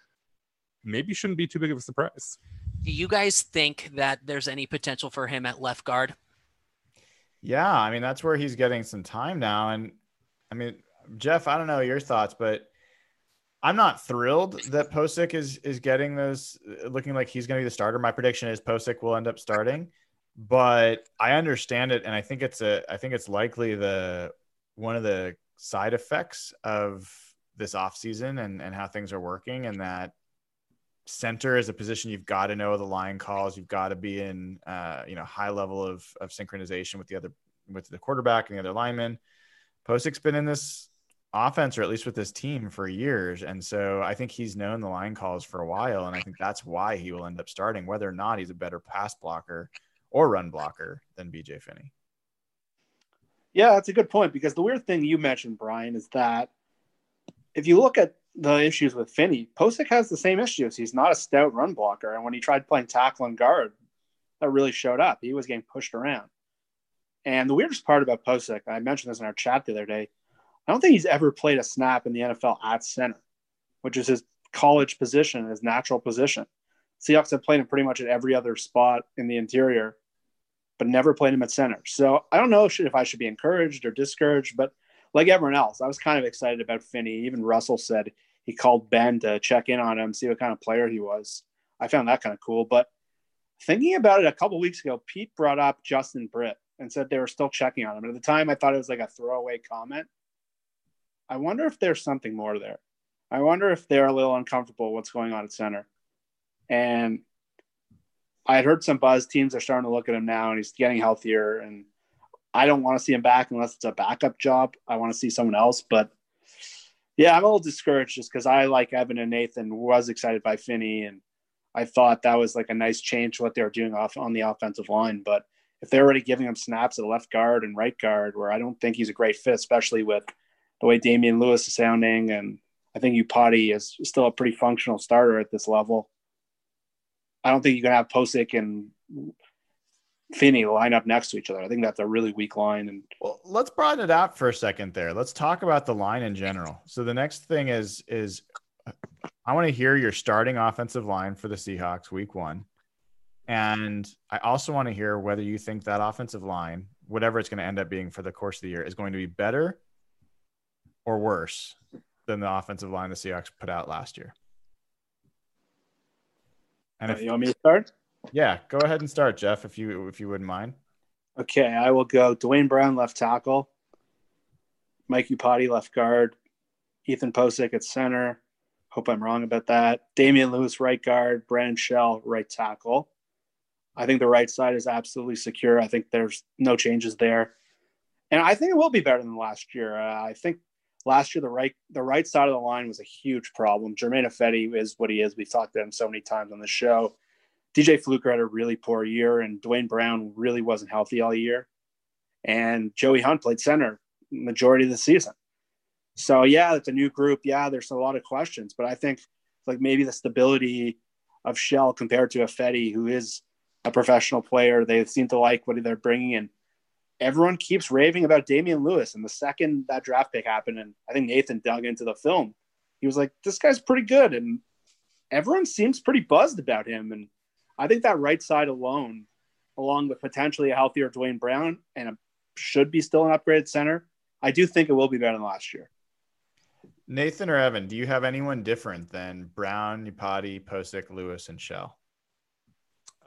maybe shouldn't be too big of a surprise
do you guys think that there's any potential for him at left guard
yeah i mean that's where he's getting some time now and i mean jeff i don't know your thoughts but i'm not thrilled that Pocic is is getting those looking like he's going to be the starter. My prediction is Pocic will end up starting but i understand it and i think it's a i think it's likely the one of the side effects of this offseason and, and how things are working and that center is a position you've got to know the line calls. You've got to be in uh, you know high level of, of synchronization with the other with the quarterback and the other lineman. Pocic's been in this offense or at least with this team for years and so i think he's known the line calls for a while and i think that's why he will end up starting whether or not he's a better pass blocker or run blocker than bj finney
yeah, that's a good point because the weird thing you mentioned, Brian, is that if you look at the issues with Finney, Pocic has the same issues. He's not a stout run blocker. And when he tried playing tackle and guard, that really showed up. He was getting pushed around. And the weirdest part about Pocic, I mentioned this in our chat the other day, I don't think he's ever played a snap in the NFL at center, which is his college position, his natural position. Seahawks have played him pretty much at every other spot in the interior but never played him at center. So I don't know if I should be encouraged or discouraged, but like everyone else, I was kind of excited about Finney. Even Russell said he called Ben to check in on him, see what kind of player he was. I found that kind of cool. But thinking about it a couple weeks ago, Pete brought up Justin Britt and said they were still checking on him. And at the time, I thought it was like a throwaway comment. I wonder if there's something more there. I wonder if they're a little uncomfortable what's going on at center. And I had heard some buzz. Teams are starting to look at him now, and he's getting healthier. And I don't want to see him back unless it's a backup job. I want to see someone else. But yeah, I'm a little discouraged just because I like Evan and Nathan was excited by Finney and I thought that was like a nice change to what they were doing off on the offensive line. But if they're already giving him snaps at left guard and right guard, where I don't think he's a great fit, especially with the way Damien Lewis is sounding, and I think Iupati is still a pretty functional starter at this level. I don't think you can have Pocic and Finney line up next to each other. I think that's a really weak line. And
well, let's broaden it out for a second there. Let's talk about the line in general. So the next thing is is I want to hear your starting offensive line for the Seahawks week one. And I also want to hear whether you think that offensive line, whatever it's going to end up being for the course of the year, is going to be better or worse than the offensive line the Seahawks put out last year.
And if you want me to start?
Yeah, go ahead and start, Jeff, if you if you wouldn't mind.
Okay, I will go Duane Brown left tackle, Mike Iupati left guard, Ethan Pocic at center. Hope I'm wrong about that. Damien Lewis right guard, Brandon Shell right tackle. I think the right side is absolutely secure. I think there's no changes there, and I think it will be better than last year. Uh, I think last year the right the right side of the line was a huge problem. Germain Ifedi is what he is. We've talked to him so many times on the show. DJ Fluker had a really poor year, and Duane Brown really wasn't healthy all year. And Joey Hunt played center majority of the season. So yeah, it's a new group. Yeah, there's a lot of questions, but I think like maybe the stability of Shell compared to Ifedi, who is a professional player, they seem to like what they're bringing in. Everyone keeps raving about Damien Lewis, and the second that draft pick happened, and I think Nathan dug into the film, he was like, "This guy's pretty good," and everyone seems pretty buzzed about him. And I think that right side alone, along with potentially a healthier Duane Brown and a, should be still an upgraded center, I do think it will be better than last year.
Nathan or Evan, do you have anyone different than Brown, Iupati, Pocic, Lewis, and Shell?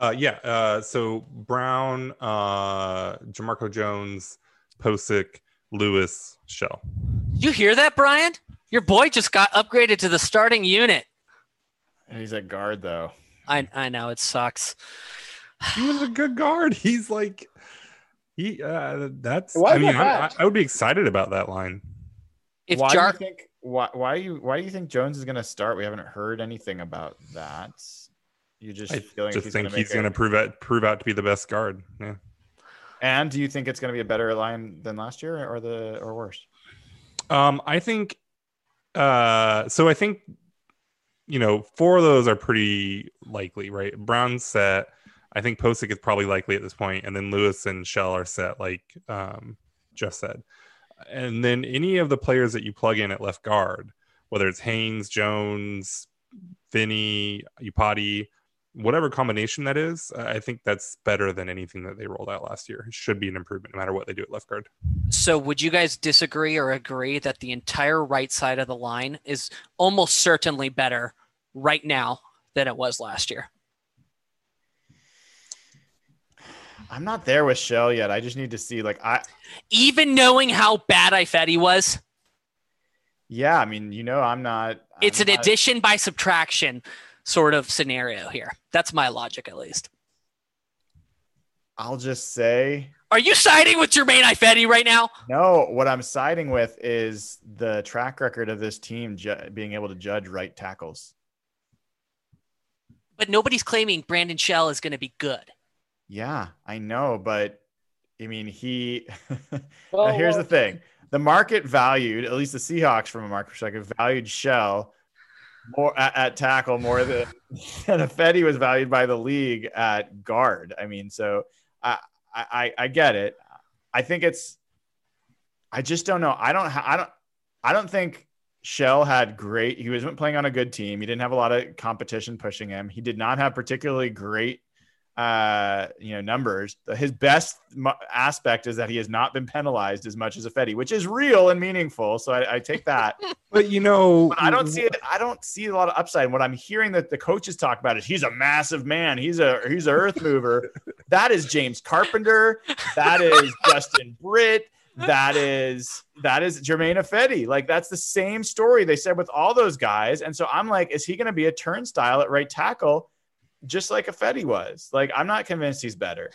Uh, yeah. Uh, so Brown, uh, Jamarco Jones, Pocic, Lewis, Shell.
You hear that, Brian? Your boy just got upgraded to the starting unit.
He's a guard though.
I I know it sucks.
He was a good guard. He's like he uh that's I mean I, I, would be excited about that line.
If why Jar- do you think why why you why do you think Jones is gonna start? We haven't heard anything about that. You just
I just he's think gonna he's gonna prove out prove out to be the best guard. Yeah.
And do you think it's gonna be a better line than last year or the or worse?
Um I think uh so I think you know, four of those are pretty likely, right? Brown's set. I think Pocic is probably likely at this point, and then Lewis and Shell are set, like um, Jeff said. And then any of the players that you plug in at left guard, whether it's Haynes, Jones, Finney, Iupati, whatever combination that is, I think that's better than anything that they rolled out last year. It should be an improvement no matter what they do at left guard.
So, would you guys disagree or agree that the entire right side of the line is almost certainly better right now than it was last year?
I'm not there with Shell yet. I just need to see like I
even knowing how bad Ifedi was.
Yeah, I mean, you know, I'm not.
It's
I'm
an
not,
addition by subtraction sort of scenario here. That's my logic, at least.
I'll just say.
Are you siding with Germain Ifedi right now?
No, what I'm siding with is the track record of this team ju- being able to judge right tackles.
But nobody's claiming Brandon Shell is going to be good.
Yeah, I know, but I mean, he. well, here's well, the thing: the market valued, at least the Seahawks, from a market perspective, valued Shell more at, at, tackle more than than Ifedi was valued by the league at guard. I mean, so I I I get it. I think it's. I just don't know. I don't. I don't. I don't think Shell had great. He wasn't playing on a good team. He didn't have a lot of competition pushing him. He did not have particularly great uh, you know, numbers. His best aspect is that he has not been penalized as much as Ifedi, which is real and meaningful. So I, I take that.
but you know,
but I don't see it. I don't see a lot of upside. What I'm hearing that the coaches talk about is he's a massive man. He's a he's an earth mover. that is James Carpenter. That is Justin Britt. That is that is Germain Ifedi. Like that's the same story they said with all those guys. And so I'm like, is he going to be a turnstile at right tackle? Just like Ifedi was. Like, I'm not convinced he's better.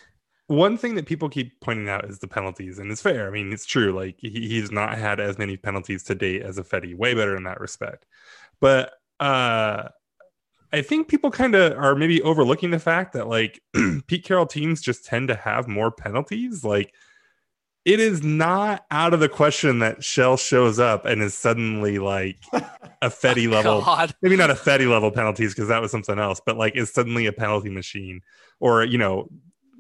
one thing that people keep pointing out is the penalties, and it's fair. I mean, it's true. Like he, he's not had as many penalties to date as Ifedi, way better in that respect. But uh, I think people kind of are maybe overlooking the fact that like Pete Carroll teams just tend to have more penalties. Like it is not out of the question that Shell shows up and is suddenly like Ifedi level,
God.
maybe not Ifedi level penalties because that was something else, but like is suddenly a penalty machine or you know,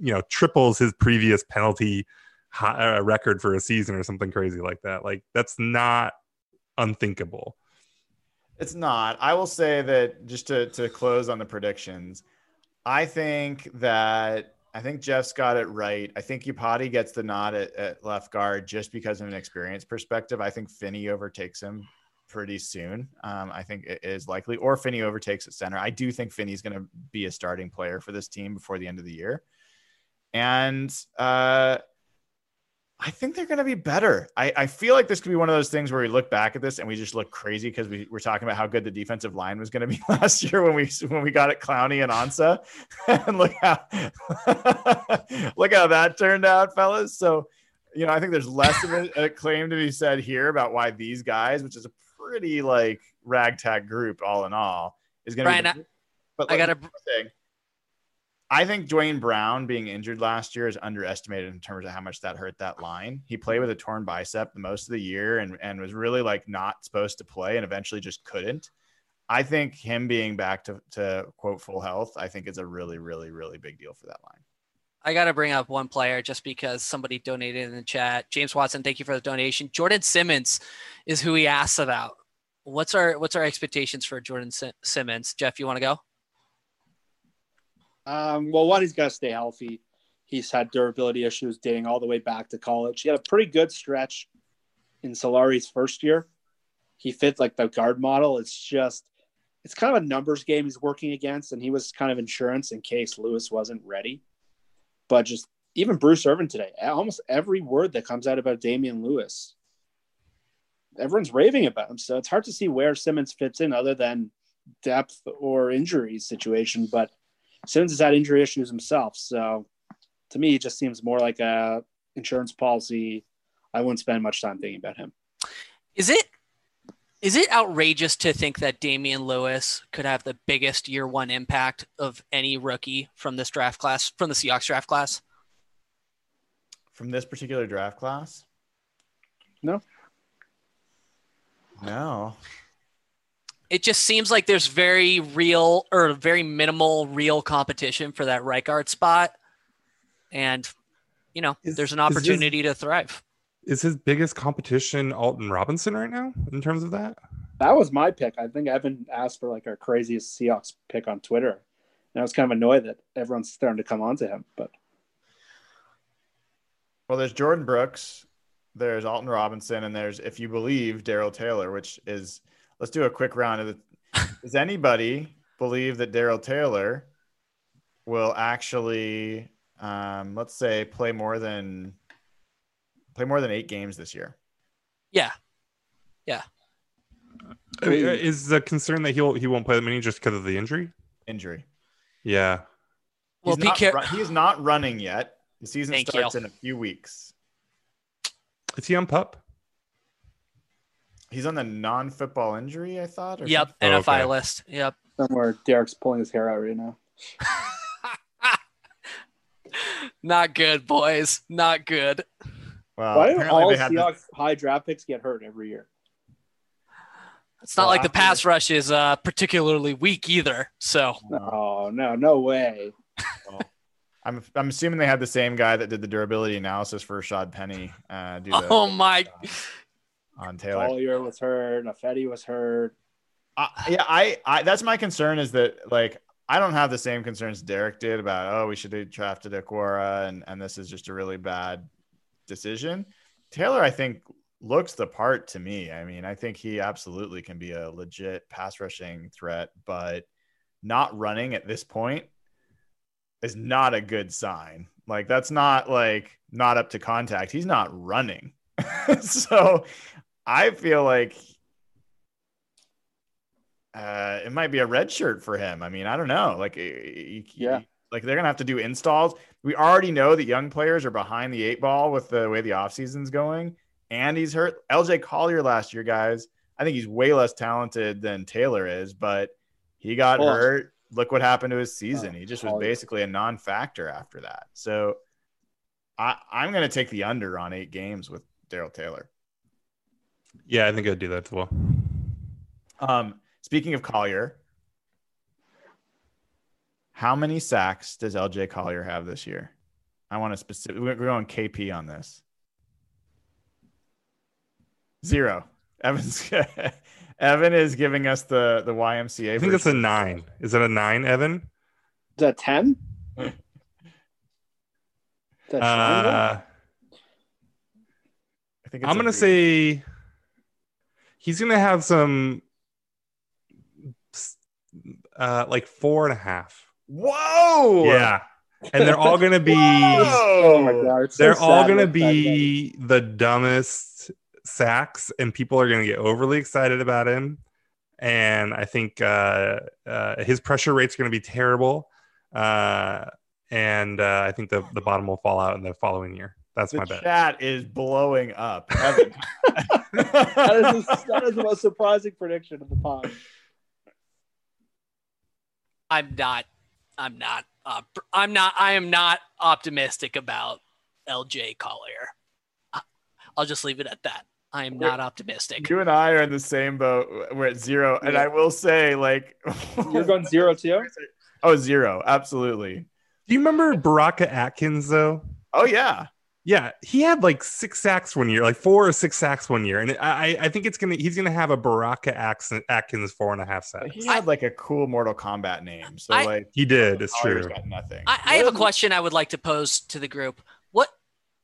you know, triples his previous penalty hi- uh, record for a season or something crazy like that. Like that's not unthinkable.
It's not. I will say that just to to close on the predictions, I think that I think Jeff's got it right. I think Iupati gets the nod at, at left guard just because of an experience perspective. I think Finney overtakes him pretty soon. Um, I think it is likely, or Finney overtakes at center. I do think Finney's going to be a starting player for this team before the end of the year, and uh, I think they're going to be better. I, I feel like this could be one of those things where we look back at this and we just look crazy because we were talking about how good the defensive line was going to be last year when we when we got it Clowney and Ansah, and look how look how that turned out, fellas. So, you know, I think there's less of a, a claim to be said here about why these guys, which is a pretty like ragtag group, all in all, is going to. Be. But
I gotta-
thing. I think Duane Brown being injured last year is underestimated in terms of how much that hurt that line. He played with a torn bicep the most of the year and, and was really like not supposed to play and eventually just couldn't. I think him being back to, to quote full health, I think is a really, really, really big deal for that line.
I got to bring up one player just because somebody donated in the chat. James Watson, thank you for the donation. Jordan Simmons is who he asks about. What's our what's our expectations for Jordan Sim- Simmons? Jeff, you want to go?
Um, well, one, he's got to stay healthy. He's had durability issues dating all the way back to college. He had a pretty good stretch in Solari's first year. He fit like the guard model. It's just, it's kind of a numbers game he's working against, and he was kind of insurance in case Lewis wasn't ready. But just even Bruce Irvin today, almost every word that comes out about Damien Lewis, everyone's raving about him. So it's hard to see where Simmons fits in other than depth or injury situation. But Simmons has had injury issues himself, so to me, it just seems more like a insurance policy. I wouldn't spend much time thinking about him.
Is it is it outrageous to think that Damien Lewis could have the biggest year one impact of any rookie from this draft class, from the Seahawks draft class?
From this particular draft class?
No.
No.
It just seems like there's very real or very minimal real competition for that right guard spot. And, you know,
Is-
there's an
is this-
opportunity to thrive.
Is his biggest competition Alton Robinson right now in terms of that?
That was my pick. I think Evan asked for like our craziest Seahawks pick on Twitter, and I was kind of annoyed that everyone's starting to come on to him. But
Well, there's Jordyn Brooks, there's Alton Robinson, and there's, if you believe, Daryl Taylor, which is, let's do a quick round of the. Does anybody believe that Daryl Taylor will actually, um, let's say, play more than play more than eight games this year?
Yeah.
I mean, is the concern that he'll he won't play that many just because of the injury?
Injury.
Yeah.
Well,
he's,
be
not,
care-
ru- he's not running yet. The season
Thank
starts
you.
in a few weeks.
Is he on pup?
He's on the non-football injury, I thought. or
Yep.
Oh,
NFI
okay.
list. Yep.
somewhere Derek's pulling his hair out right now.
Not good, boys. Not good.
Well,
Why do
apparently
all
they had the-
Seahawks high draft picks get hurt every year?
It's not
Well,
like the
after-
pass rush is uh, particularly weak either. So
Oh no, no way.
I'm I'm assuming they had the same guy that did the durability analysis for Rashaad Penny. Uh, do the,
Oh my!
On Taylor.
Collier was hurt. Nafetti was hurt.
I, yeah, I, I that's my concern is that like I don't have the same concerns Derek did about oh we should have drafted Okwara and and this is just a really bad decision. Taylor, I think looks the part to me. I mean, I think he absolutely can be a legit pass rushing threat, but not running at this point is not a good sign. Like that's not like not up to contact. He's not running. so I feel like uh, it might be a red shirt for him. I mean, I don't know. Like, he,
Yeah.
Like they're gonna have to do installs. We already know that young players are behind the eight ball with the way the offseason's going, and he's hurt. LJ Collier last year, guys. I think he's way less talented than Taylor is, but he got
Well,
hurt. Look what happened to his season.
Oh,
he just was basically a non-factor after that. So I, I'm gonna take the under on eight games with Daryl Taylor.
Yeah, I think I'd do that as well.
Um, speaking of Collier, how many sacks does LJ Collier have this year? I want to specific. We're going KP on this. Zero. Evan's Evan is giving us the the YMCA.
I think it's a nine. Is it a nine, Evan?
Is that 10? That?
Uh,
I think it's
I'm gonna
three.
say he's gonna have some uh like four and a half.
Whoa!
Yeah. And they're all gonna be
oh my god. it's
they're all gonna
with that guy.
be the dumbest sacks and people are gonna get overly excited about him. And I think uh, uh, his pressure rate's gonna be terrible. Uh, and uh, I think the, the bottom will fall out in the following year. That's
The
my bet.
chat is blowing up.
That, is the, that is the most surprising prediction of the pod.
I'm not. I'm not. Uh, I'm not. I am not optimistic about LJ Collier. I- I'll just leave it at that. I am not optimistic.
You and I are in the same boat. We're at zero. And I will say, like,
You're going zero too?
oh, zero. Absolutely.
Do you remember Baraka Atkins though?
Oh, yeah.
Yeah, he had like six sacks one year, like four or six sacks one year, and I, I think it's gonna he's gonna have a Baraka Atkins, Atkins four and a half sacks.
He had like a cool Mortal Kombat name. So,
I-
like,
He did. It's
Collier's
true.
got nothing.
I, I have a question I would like to pose to the group. What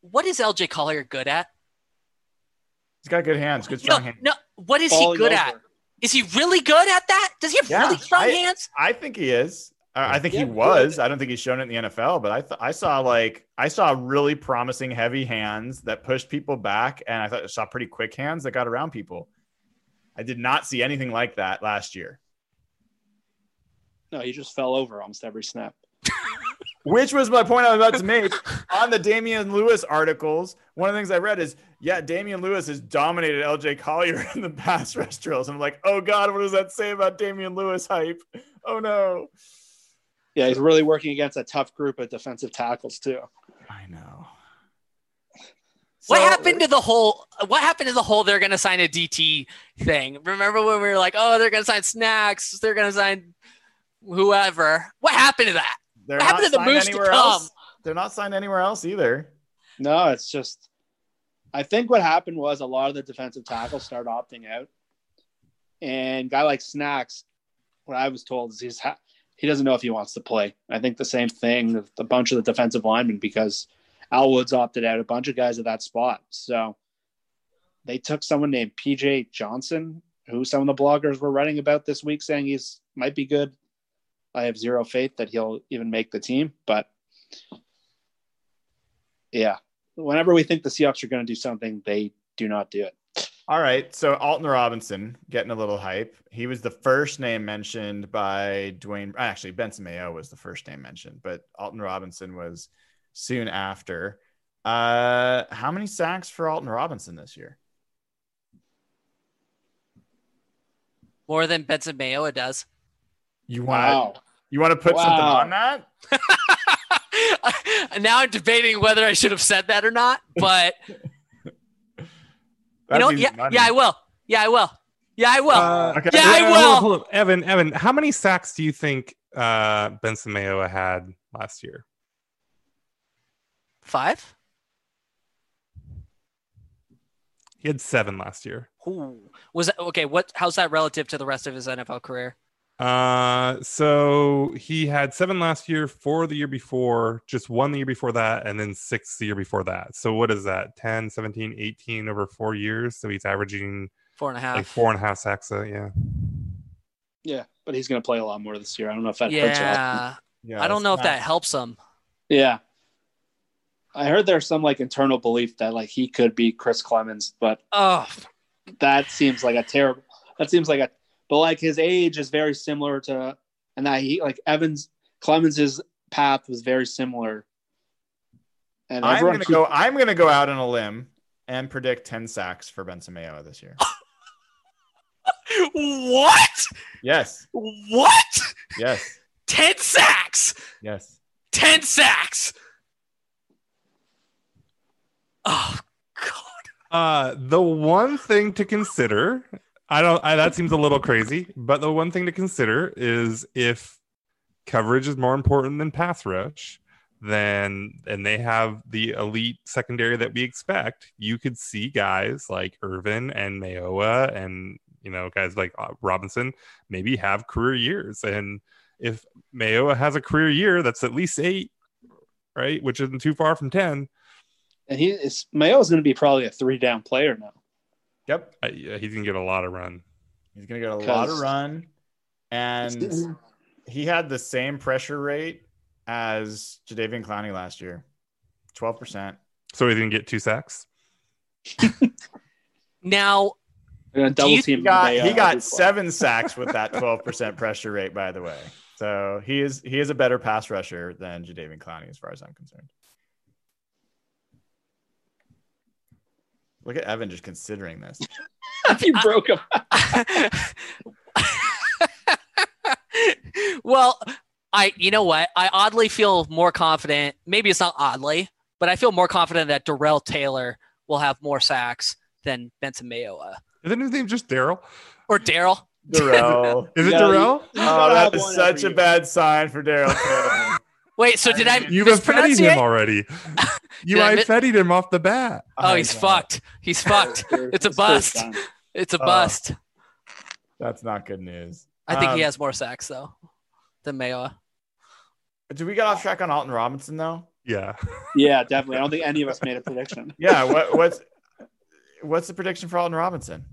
What is LJ Collier good at?
He's got good hands, good
No,
strong hands.
no. What is
Falling
he good
over.
at? Is he really good at that? Does he have
Yeah,
really strong
I-
hands?
I think he is. I think
Yeah,
he was. I don't think he's shown it in the NFL, but I th- I saw like I saw really promising heavy hands that pushed people back, and I thought I saw pretty quick hands that got around people. I did not see anything like that last year.
No, he just fell over almost every snap.
Which was my point I was about to make on the Damien Lewis articles. One of the things I read is, yeah, Damien Lewis has dominated LJ Collier in the pass rush drills. I'm like, oh God, what does that say about Damien Lewis hype? Oh no.
Yeah, he's really working against a tough group of defensive tackles too.
I know.
What happened to the whole? What happened to the whole? They're going to sign a DT thing. Remember when we were like, "Oh, they're going to sign snacks. They're going to sign whoever." What happened to that?
They're
What happened
not
to the
signed
moves to
anywhere
come?
else. They're not signed anywhere else either.
No, it's just I think what happened was a lot of the defensive tackles started opting out. And guy like Snacks, what I was told is he's ha- he doesn't know if he wants to play. I think the same thing with a bunch of the defensive linemen because Al Woods opted out, a bunch of guys at that spot. So they took someone named PJ Johnson, who some of the bloggers were writing about this week, saying he's might be good. I have zero faith that he'll even make the team, but yeah, whenever we think the Seahawks are going to do something, they do not do it.
All right. So Alton Robinson getting a little hype. He was the first name mentioned by Dwayne. Actually, Benson Mayowa was the first name mentioned, but Alton Robinson was soon after. Uh, how many sacks for Alton Robinson this year?
More than Benson Mayowa it does.
You want
Wow.
you want to put something on that?
now I'm debating whether I should have said that or not. But you
That'd
know, yeah,
money.
yeah, I will. Yeah, I will. Yeah, I will.
Uh,
Okay.
yeah, I
hold
will.
hold on. Evan, Evan, how many sacks do you think uh, Benson Mayowa had last year?
Five.
He had seven last year.
Ooh. Was that okay? What? How's that relative to the rest of his NFL career?
Uh, so he had seven last year, four the year before, just one the year before that, and then six the year before that. So what is that? 10, 17, 18 over four years. So he's averaging
Four and a half.
like four and a half sacks. A, yeah.
Yeah, but he's going to play a lot more this year. I don't know if that hurts or helps.
yeah,
Yeah,
I don't
it's
know if that helps him.
Yeah. I heard there's some like internal belief that like he could be Chris Clemons, but
Oh,
that seems like a terrible. That seems like a. But like his age is very similar to, and that he like Evans Clemons's path was very similar. And
I'm gonna go. I'm gonna go out on a limb and predict 10 sacks for Benson Mayowa this year.
what?
Yes.
What?
Yes.
10 sacks.
Yes.
10 sacks. Oh, God.
Uh, the one thing to consider, I don't, I, that seems a little crazy, but the one thing to consider is if coverage is more important than pass rush, then and they have the elite secondary that we expect, you could see guys like Irvin and Mayowa and you know guys like uh, Robinson maybe have career years. And if Mayowa has a career year that's at least eight, right, which isn't too far from ten,
and he is Mayowa's going to be probably a three down player now.
Yep.
uh, yeah, he's gonna get a lot of run.
He's gonna get a lot of run, and he had the same pressure rate as Jadeveon Clowney last year, twelve percent.
So he didn't get two sacks.
Now,
They're going to
Do you-
double team
He got
Mayowa
he
every
got seven sacks with that twelve percent pressure rate. By the way, so he is he is a better pass rusher than Jadeveon Clowney, as far as I'm concerned. Look at Evan just considering this.
you broke him.
well, I you know what? I oddly feel more confident. Maybe it's not oddly, but I feel more confident that Darrell Taylor will have more sacks than Benson Mayowa
Isn't his name just Daryl?
or Daryl.
Darrell.
Is it
Yeah,
Darrell?
You
Oh,
gotta
that
have
is
one
such a
year.
bad sign for Daryl Taylor.
Wait, so did I
You've offended
mispronunciate?
him already. You
Did I
I him off the bat.
Oh, he's
I know.
fucked. He's fucked. It's a bust. It's a
Oh.
bust.
That's not good news.
I think he
Um,
has more sacks though than Mayowa.
Did we get off track on Alton Robinson though?
Yeah.
Yeah, definitely. I don't think any of us made a prediction.
Yeah. What, what's what's the prediction for Alton Robinson?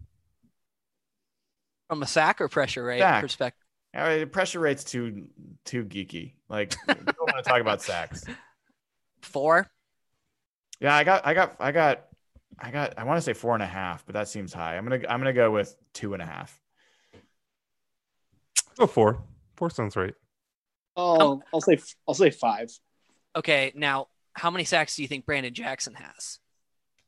From a sack or pressure rate
Sack.
perspective.
I mean, pressure rate's too too geeky. Like we don't want to talk about sacks.
Four.
Yeah, I got I got I got I got I want to say four and a half, but that seems high. I'm gonna I'm gonna go with two and a half.
Go four. Four sounds right.
Oh, I'll say I'll say five.
Okay, now how many sacks do you think Branden Jackson has?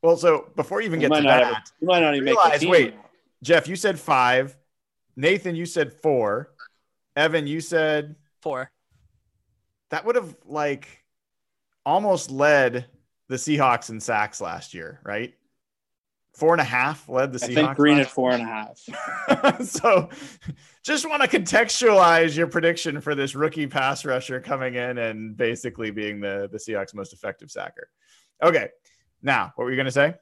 Well, so before you even
You
get
might
to
not
that,
have You might not even make the
realize,
team.
wait. Jeff, you said five. Nathan, you said four. Evan, you said
Four.
that would have like almost led the Seahawks in sacks last year, right? Four and a half led the
I
Seahawks.
think Green at
last
four and a half.
so just want to contextualize your prediction for this rookie pass rusher coming in and basically being the, the Seahawks most effective sacker. Okay. Now, what were you going to say?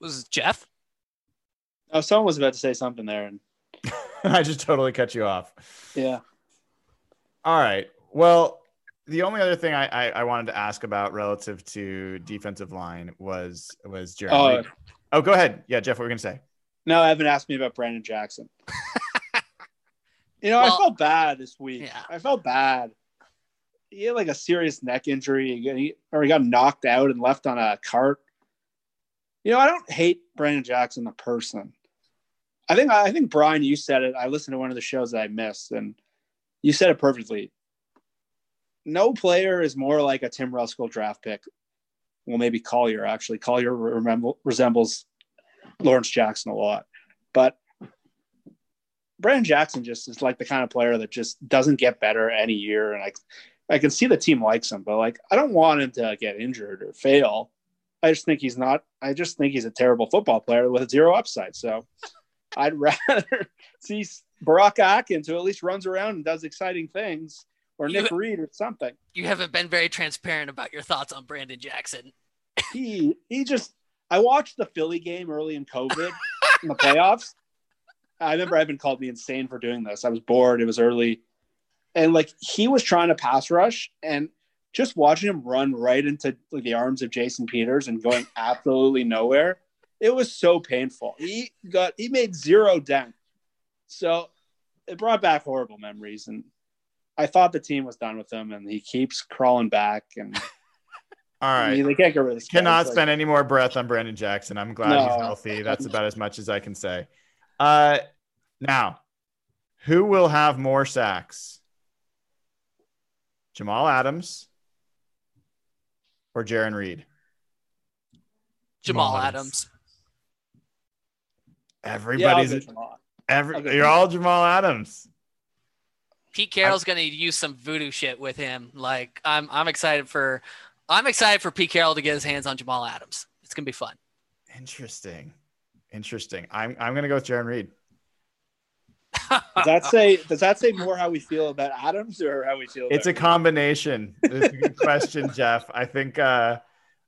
Was it Jeff?
Oh, someone was about to say something there, and
I just totally cut you off.
yeah,
All right. Well, the only other thing I, I, I wanted to ask about relative to defensive line was was Jeremy.
Oh.
oh, go ahead. Yeah, Jeff, what were you going to say?
no, Evan asked me about Branden Jackson. you know,
Well-
I felt bad this week.
Yeah.
I felt bad. He had like a serious neck injury, He- he, or he got knocked out and left on a cart. You know, I don't hate Branden Jackson the person. I think I think Brian, you said it. I listened to one of the shows that I missed, and you said it perfectly. No player is more like a Tim Ruskell draft pick. Well, maybe Collier actually. Collier resembles Lawrence Jackson a lot, but Branden Jackson just is like the kind of player that just doesn't get better any year, and I, I can see the team likes him, but like I don't want him to get injured or fail. I just think he's not. I just think he's a terrible football player with zero upside. So I'd rather see Baraka Atkins, who at least runs around and does exciting things, or Nick Reed or something.
You haven't been very transparent about your thoughts on Branden Jackson.
He he just. I watched the Philly game early in COVID in the playoffs. I remember Evan called me insane for doing this. I was bored. It was early, and like he was trying to pass rush, and just watching him run right into like the arms of Jason Peters and going absolutely nowhere. It was so painful. He got he made zero dent. So it brought back horrible memories, and I thought the team was done with him, and he keeps crawling back, and
all right, I
mean, they can't get rid of this.
Cannot
It's like-
spend any more breath on Branden Jackson. I'm glad he's healthy. That's about as much as I can say. Uh, now, who will have more sacks? Jamal Adams or Jarran Reed?
Jamal,
Jamal
Adams.
Adams.
Everybody's
go Jamal.
every, you're all Jamal Adams.
Pete Carroll's gonna use some voodoo shit with him. Like I'm I'm excited for I'm excited for Pete Carroll to get his hands on Jamal Adams. It's gonna be fun.
Interesting. Interesting. I'm I'm gonna go with Jarran Reed.
Does that say does that say more how we feel about Adams or how we feel?
It's a
about
combination. It's a good question, Jeff. I think uh,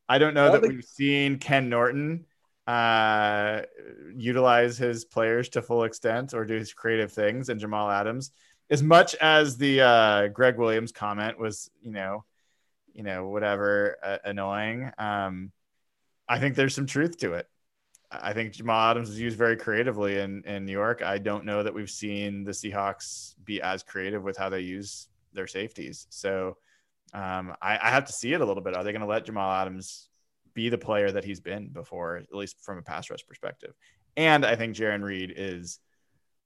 I don't know
Well,
that
the-
we've seen Ken Norton uh, utilize his players to full extent or do his creative things, and Jamal Adams. As much as the uh, Gregg Williams comment was, you know, you know, whatever uh, annoying. Um, I think there's some truth to it. I think Jamal Adams is used very creatively in, in New York. I don't know that we've seen the Seahawks be as creative with how they use their safeties. So um, I, I have to see it a little bit. Are they going to let Jamal Adams be the player that he's been before, at least from a pass rush perspective? And I think Jarran Reed is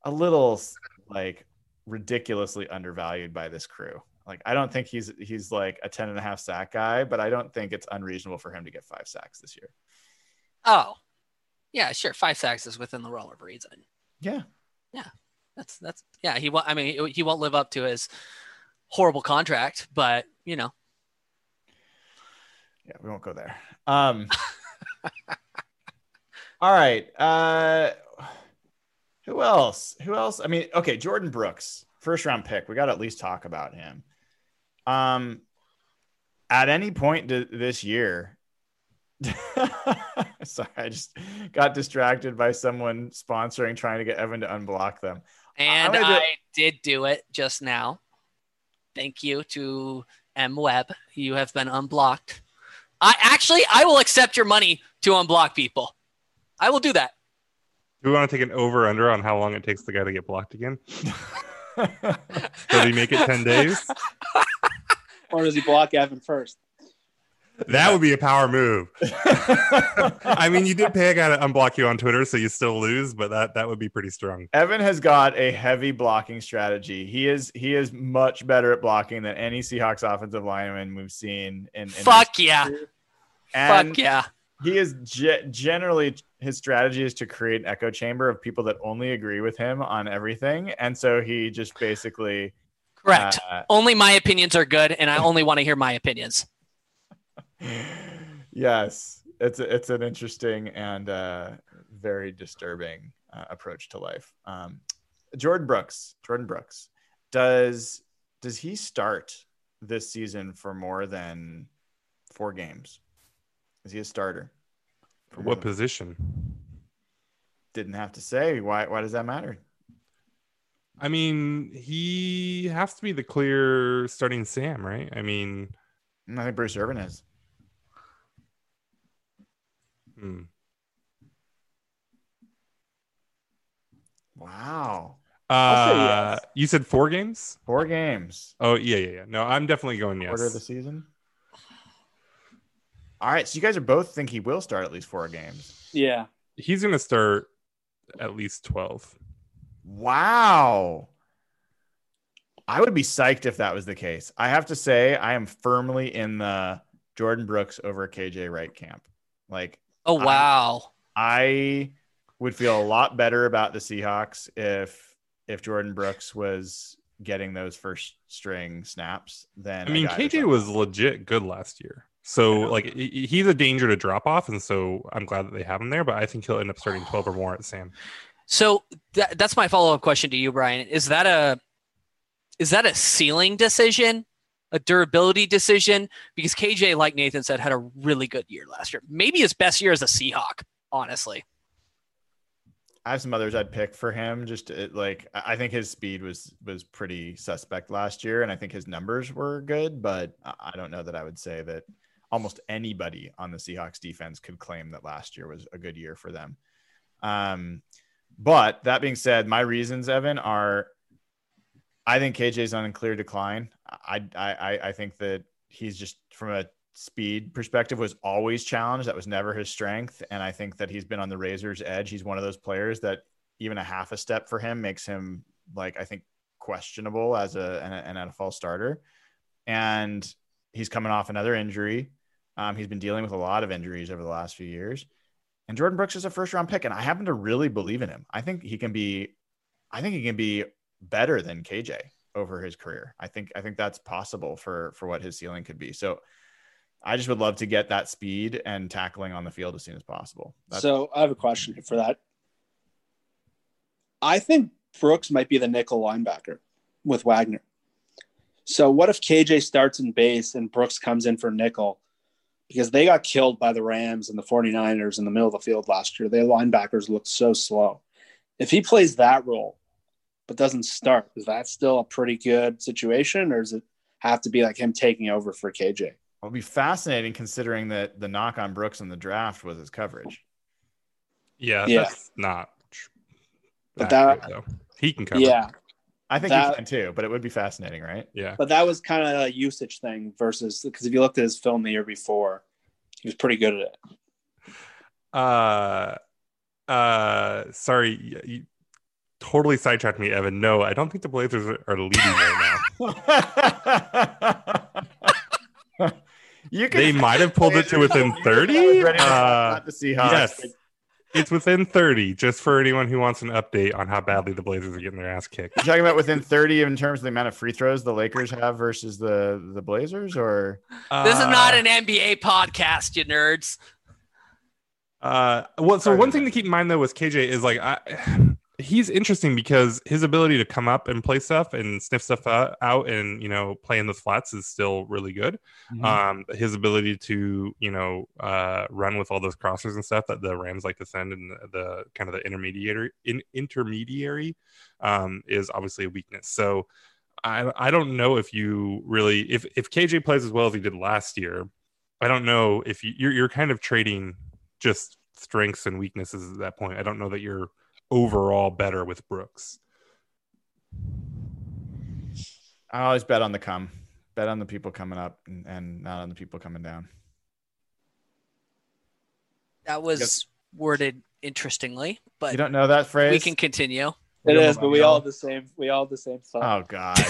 a little like ridiculously undervalued by this crew. Like I don't think he's he's like a 10 and a half sack guy, but I don't think it's unreasonable for him to get five sacks this year.
Oh. Yeah, sure. Five sacks is within the realm of reason.
Yeah. Yeah.
That's that's yeah, he won't I mean he won't live up to his horrible contract, but you know.
Yeah, we won't go there. Um All right. Uh who else? Who else? I mean, okay, Jordyn Brooks, first round pick. We got to at least talk about him. Um at any point th- this year Sorry, I just got distracted by someone sponsoring trying to get Evan to unblock them.
And
gonna
I did do it just now. Thank you to M Web. You have been unblocked. I actually I will accept your money to unblock people. I will do that.
Do we want to take an over under on how long it takes the guy to get blocked again? Does he make it 10 days?
or does he block Evan first?
That would be a power move. I mean, you did pay a guy to unblock you on Twitter, so you still lose, but that that would be pretty strong.
Evan has got a heavy blocking strategy. He is he is much better at blocking than any Seahawks offensive lineman we've seen. In, in
Fuck yeah.
and
Fuck yeah.
He is ge- generally his strategy is to create an echo chamber of people that only agree with him on everything, and so he just basically
Correct.
uh,
only my opinions are good and I only want to hear my opinions.
yes, it's a, it's an interesting and uh, very disturbing uh, approach to life. Um, Jordyn Brooks, Jordyn Brooks, does does he start this season for more than four games? Is he a starter? For
What position?
Didn't have to say. Why? Why does that matter?
I mean, he has to be the clear starting Sam, right? I mean,
I think Bruce Irvin is.
hmm.
Wow,
uh,
yes.
you said four games?
four games.
Oh, yeah, yeah, yeah. No, I'm definitely going yes.
Quarter of the season. All right, so you guys are both think he will start at least four games.
Yeah.
He's going to start at least 12.
Wow. I would be psyched if that was the case. I have to say, I am firmly in the Jordyn Brooks over KJ Wright camp. Like,
Oh wow.
I would feel a lot better about the Seahawks if if Jordyn Brooks was getting those first string snaps Then
I mean,
guy
KJ was legit good last year.
I
So, like, he's a danger to drop off. And so I'm glad that they have him there, but I think he'll end up starting 12 or more at Sam.
So that, that's my follow up question to you, Brian. Is that a is that a ceiling decision, a durability decision? Because KJ, like Nathan said, had a really good year last year. Maybe his best year as a Seahawk, honestly.
I have some others I'd pick for him. Just to, like I I think his speed was was pretty suspect last year, and I think his numbers were good. But I I don't know that I would say that almost anybody on the Seahawks defense could claim that last year was a good year for them. Um, but that being said, my reasons, Evan, are I think KJ's on a clear decline. I I I- think that he's just from a speed perspective was always challenged. That was never his strength. And I think that he's been on the razor's edge. He's one of those players that even a half a step for him makes him like I think questionable as a an, an NFL starter. and he's coming off another injury. Um, he's been dealing with a lot of injuries over the last few years. And Jordyn Brooks is a first round pick, and I happen to really believe in him. I think he can be, I think he can be better than KJ over his career. I think I think that's possible for for what his ceiling could be. So I just would love to get that speed and tackling on the field as soon as possible. That's,
so I have a question for that. I think Brooks might be the nickel linebacker with Wagner. So what if KJ starts in base and Brooks comes in for nickel? Because they got killed by the Rams and the 49ers in the middle of the field last year. Their linebackers looked so slow. If he plays that role but doesn't start, is that still a pretty good situation or does it have to be like him taking over for KJ?
It'll be fascinating considering that the knock on Brooks in the draft was his coverage.
Yeah,
Yeah.
that's not.
But that-
though. he can cover.
Yeah,
I think
That-
he can too, but it would be fascinating, right?
yeah.
but that was kind of a usage thing versus because if you looked at his film the year before, he was pretty good at it.
Uh, uh, sorry, y- you totally sidetracked me, Evan. No, I don't think the Blazers are- are leading right now.
you can
They might have pulled it to within 30.
Ready to
Uh,
not the Seahawks.
yes, it's within 30. Just for anyone who wants an update on how badly the Blazers are getting their ass kicked.
You're talking about within 30 in terms of the amount of free throws the Lakers have versus the the Blazers, or
This is not
Uh,
an NBA podcast, you nerds.
Uh, well, so one thing to keep in mind though with KJ is like I, he's interesting because his ability to come up and play stuff and sniff stuff out, and you know play in the flats is still really good.
Mm-hmm.
Um, his ability to you know uh, run with all those crossers and stuff that the Rams like to send and the, the kind of the intermediary in intermediary um, is obviously a weakness. So. I, I don't know if you really if if KJ plays as well as he did last year, I don't know if you, you're you're kind of trading just strengths and weaknesses at that point. I don't know that you're overall better with Brooks.
I always bet on the come, bet on the people coming up, and, and not on the people coming down.
That was
Yes.
worded interestingly, but You
don't know that phrase?
we can continue.
It is, but we all have the same. We all have the same thought.
Oh God,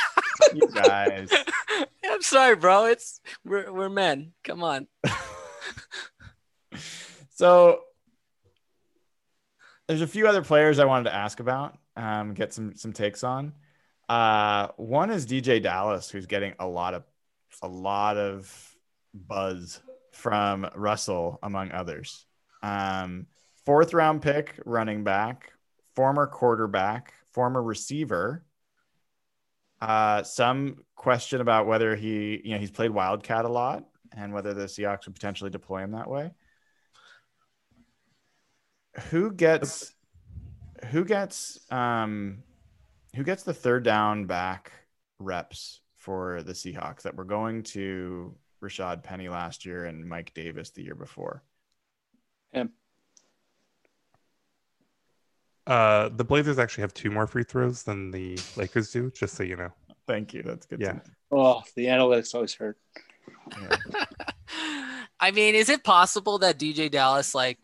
you guys.
I'm sorry, bro. It's we're we're men. Come on.
So there's a few other players I wanted to ask about, um, get some some takes on. Uh, one is DeeJay Dallas, who's getting a lot of a lot of buzz from Russell, among others. Um, fourth round pick, running back, former quarterback, former receiver. Uh, some question about whether he, you know, he's played Wildcat a lot and whether the Seahawks would potentially deploy him that way who gets who gets um who gets the third down back reps for the Seahawks that were going to Rashaad Penny last year and Mike Davis the year before?
Uh, the Blazers actually have two more free throws than the Lakers do, just so you know.
Thank you. That's good.
Yeah.
know.
Oh, the analytics always hurt.
Yeah.
I mean, is it possible that DeeJay Dallas like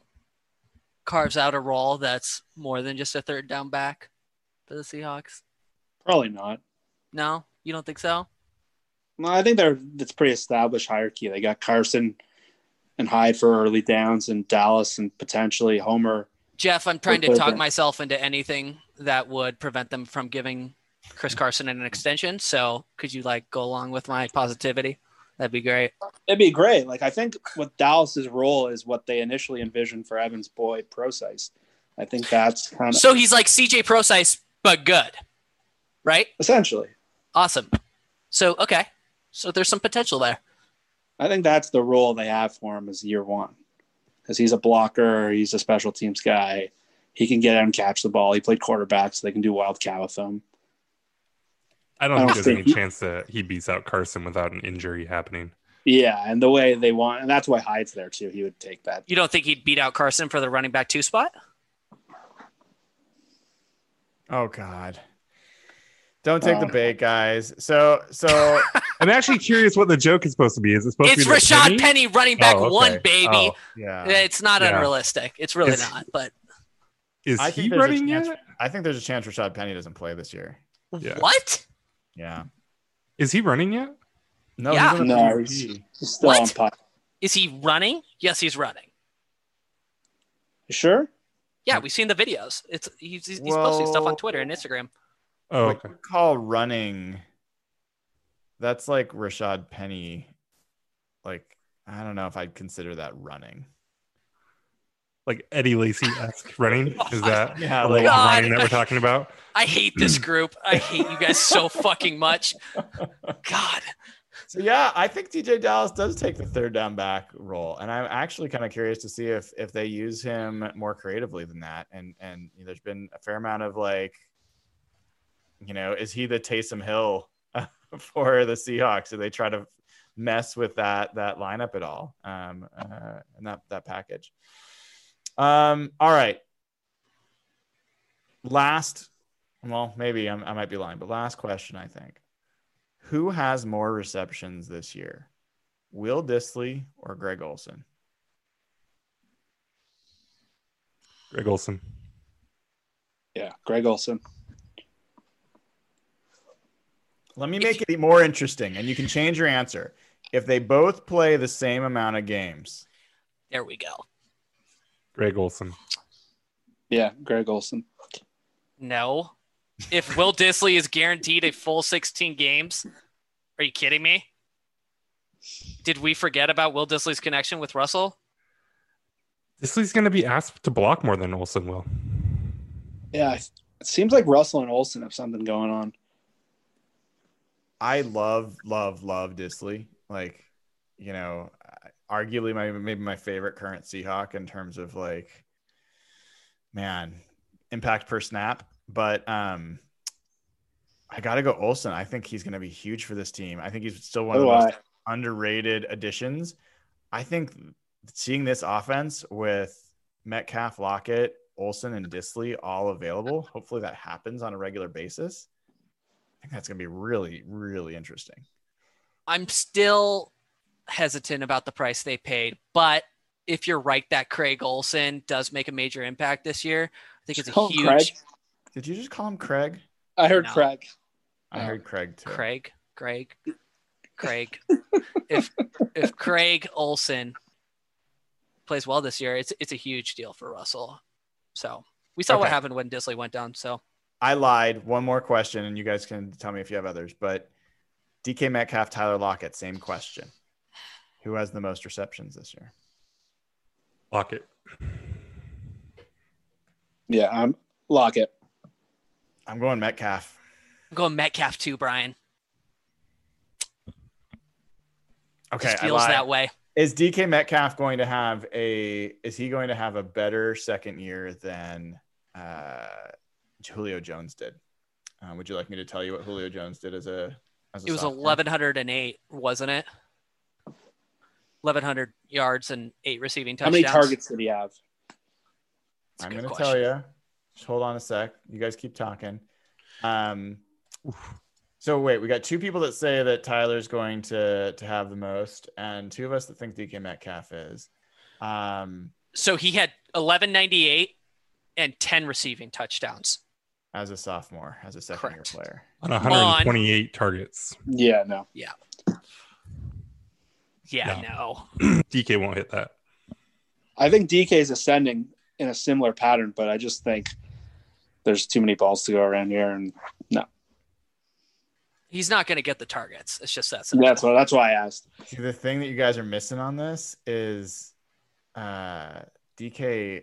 carves out a role that's more than just a third down back for the Seahawks?
Probably not.
No, you don't think so?
No, I think they're it's pretty established hierarchy. They got Carson and Hyde for early downs, and Dallas and potentially Homer.
Jeff, I'm trying to talk myself into anything that would prevent them from giving Chris Carson an extension. So could you like go along with my positivity? That'd be great.
It'd be great. Like I think what Dallas's role is what they initially envisioned for Evans Boy Prosise. I think that's kind of
So he's like CJ Prosise, but good, right?
essentially.
Awesome. So okay, so there's some potential there.
I think that's the role they have for him as year one, because he's a blocker. He's a special teams guy. He can get out and catch the ball. He played quarterback, so they can do wildcat with him.
I don't
I
think
don't
there's
think
any
he-
chance that he beats out Carson without an injury happening.
Yeah, and the way they want, and that's why Hyde's there too. He would take that.
You don't think he'd beat out Carson for the running back two spot?
Oh God. Don't take the
Oh.
bait, guys. So so
I'm actually curious what the joke is supposed to be. Is it supposed
It's
to be that
Rashaad Penny, running back
Oh, okay.
one, baby.
Oh,
yeah.
It's not
Yeah.
unrealistic. It's really
It's-
not. But
is
I
he
think there's a
running
chance.
yet?
I think there's a chance Rashaad Penny doesn't play this year.
Yeah.
what?
Yeah.
Is he running yet?
No,
Yeah.
he's
No, he's- He's still
What?
on pot.
Is he running? Yes, he's running.
You sure?
Yeah, we've seen the videos. It's he's, he's, he's posting stuff on Twitter and Instagram.
Oh,
What
okay.
you call running. That's like Rashaad Penny. Like, I don't know if I'd consider that running.
Like Eddie Lacy esque running. Is that
Yeah,
the
like-
level of
God.
running that we're talking about?
I hate this group. I hate you guys so fucking much. God.
So yeah, I think DeeJay Dallas does take the third down back role, and I'm actually kind of curious to see if if they use him more creatively than that. And and there's been a fair amount of like, you know, is he the Taysom Hill for the Seahawks? Do they try to mess with that that lineup at all? Um, uh, and that that package. Um, all right. Last, well, maybe I'm, I might be lying, but last question, I think. Who has more receptions this year? Will Dissly or Greg Olsen?
Greg Olsen.
Yeah, Greg Olsen.
Let me make it more interesting and you can change your answer. If they both play the same amount of games,
There we go.
Greg Olsen.
Yeah, Greg Olsen.
No. If Will Dissly is guaranteed a full 16 games, are you kidding me? Did we forget about Will Dissly's connection with Russell?
Dissly's going to be asked to block more than Olsen will.
Yeah, it seems like Russell and Olsen have something going on.
I love, love, love Dissly. Like, you know, arguably my maybe my favorite current Seahawk in terms of like, man, impact per snap. But um, I got to go Olsen. I think he's going to be huge for this team. I think he's still one of the
Oh,
most
I-
underrated additions. I think seeing this offense with Metcalf, Lockett, Olsen, and Dissly all available, hopefully that happens on a regular basis. I think that's going to be really, really interesting.
I'm still hesitant about the price they paid, but if you're right that Craig Olsen does make a major impact this year, I think it's a huge
Craig.
Did you just call him Craig?
I heard
No.
Craig.
I heard Craig too.
Craig, Craig, Craig. if if Craig Olsen plays well this year, it's it's a huge deal for Russell. So we saw what happened when Dissly went down. So
I lied. One more question, and you guys can tell me if you have others. But DK Metcalf, Tyler Lockett, same question. Who has the most receptions this year?
Lockett.
Yeah, I'm Lockett.
I'm going Metcalf.
I'm going Metcalf too, Brian.
Okay,
Just feels
lied.
that way.
Is DK Metcalf going to have a? Is he going to have a better second year than uh, Julio Jones did? Uh, would you like me to tell you what Julio Jones did as a? As a
It was
sophomore?
1108, wasn't it? 1100 yards and eight receiving touchdowns.
How
touchdowns.
many targets did he have?
That's a
I'm going to tell you. Just hold on a sec. You guys keep talking. Um, so wait, we got two people that say that Tyler's going to to have the most, and two of us that think DK Metcalf is. Um,
So he had 1198 and 10 receiving touchdowns.
as a sophomore, as a second
Correct.
year player.
On 128 targets.
Yeah, no.
Yeah,
Yeah.
no.
DK won't hit that.
I think DK is ascending in a similar pattern, but I just think there's too many balls to go around here, and no,
He's not going to get the targets. It's just that simple.
that's what that's why I asked.
See, the thing that you guys are missing on this is uh, DK.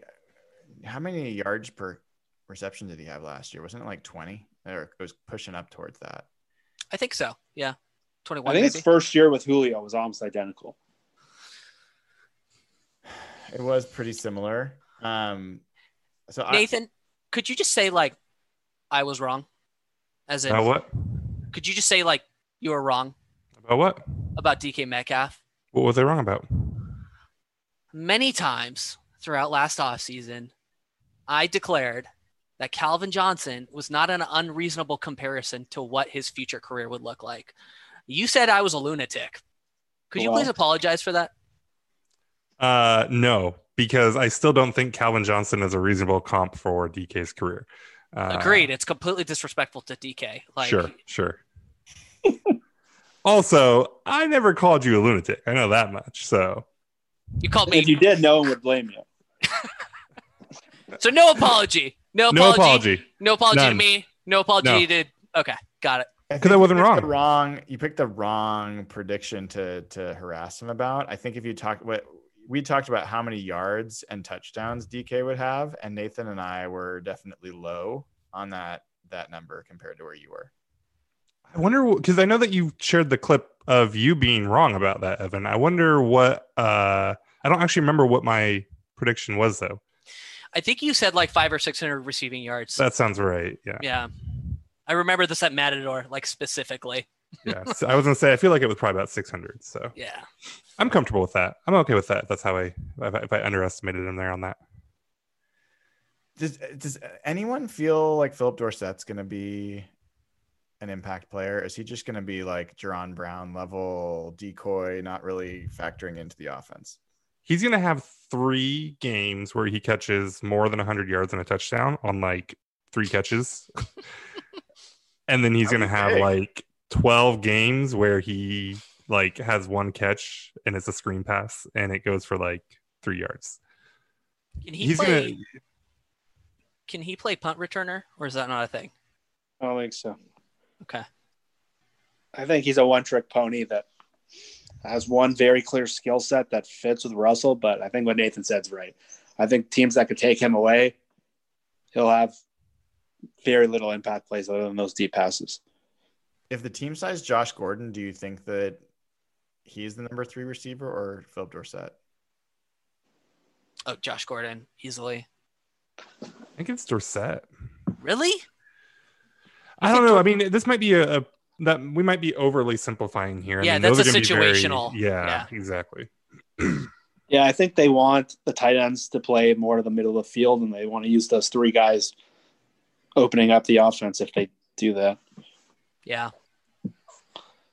How many yards per reception did he have last year? Wasn't it like 20? Or it was pushing up towards that.
I think so. Yeah. 21
I think
maybe.
his first year with Julio was almost identical.
It was pretty similar. Um, so I,
Nathan, could you just say like I was wrong? As in,
About what?
could you just say like you were wrong
About what?
about DK Metcalf?
What were they wrong about?
Many times throughout last offseason, I declared that Calvin Johnson was not an unreasonable comparison to what his future career would look like. You said I was a lunatic. Could you please apologize for that?
Uh, no, because I still don't think Calvin Johnson is a reasonable comp for DK's career. Uh,
Agreed. It's completely disrespectful to DK. Like,
sure, sure. Also, I never called you a lunatic. I know that much. So
You called me.
If you did, no one would blame you.
so no apology. No apology.
no apology.
No apology to me. No apology
No.
to. Okay, got it.
I
'Cause
think
I wasn't wrong.
The wrong. You picked the wrong prediction to to harass him about. I think if you talk what we talked about how many yards and touchdowns DK would have, and Nathan and I were definitely low on that that number compared to where you were.
I wonder because I know that you shared the clip of you being wrong about that, Evan. I wonder what. uh I don't actually remember what my prediction was though.
I think you said like five or six hundred receiving yards.
That sounds right. Yeah.
yeah, I remember this at Matador, like specifically.
Yeah. So I was gonna say I feel like it was probably about 600. So
Yeah.
I'm comfortable with that. I'm okay with that. That's how I if I, if I underestimated him there on that.
Does does anyone feel like Phillip Dorsett's going to be an impact player? Is he just going to be like Jaron Brown level decoy, not really factoring into the offense?
He's gonna have three games where he catches more than 100 yards and a touchdown on like three catches, and then he's gonna have
Okay.
like 12 games where he like has one catch and it's a screen pass and it goes for like three yards.
Can he
he's
play?
gonna
Can he play punt returner, or is that not a thing?
I don't think so.
Okay.
I think he's a one trick pony that has one very clear skill set that fits with Russell. But I think what Nathan said is right. I think teams that could take him away, he'll have very little impact plays other than those deep passes.
If the team size Josh Gordon, do you think that he's the number three receiver or Phillip Dorsett?
Oh, Josh Gordon, easily.
I think it's Dorsett.
Really?
I don't know. I mean, this might be a, a that we might be overly simplifying here. I
Yeah,
mean,
that's
those
a
are very-
situational.
yeah,
Yeah.
exactly.
Yeah, I think they want the tight ends to play more to the middle of the field, and they want to use those three guys opening up the offense if they do that.
Yeah.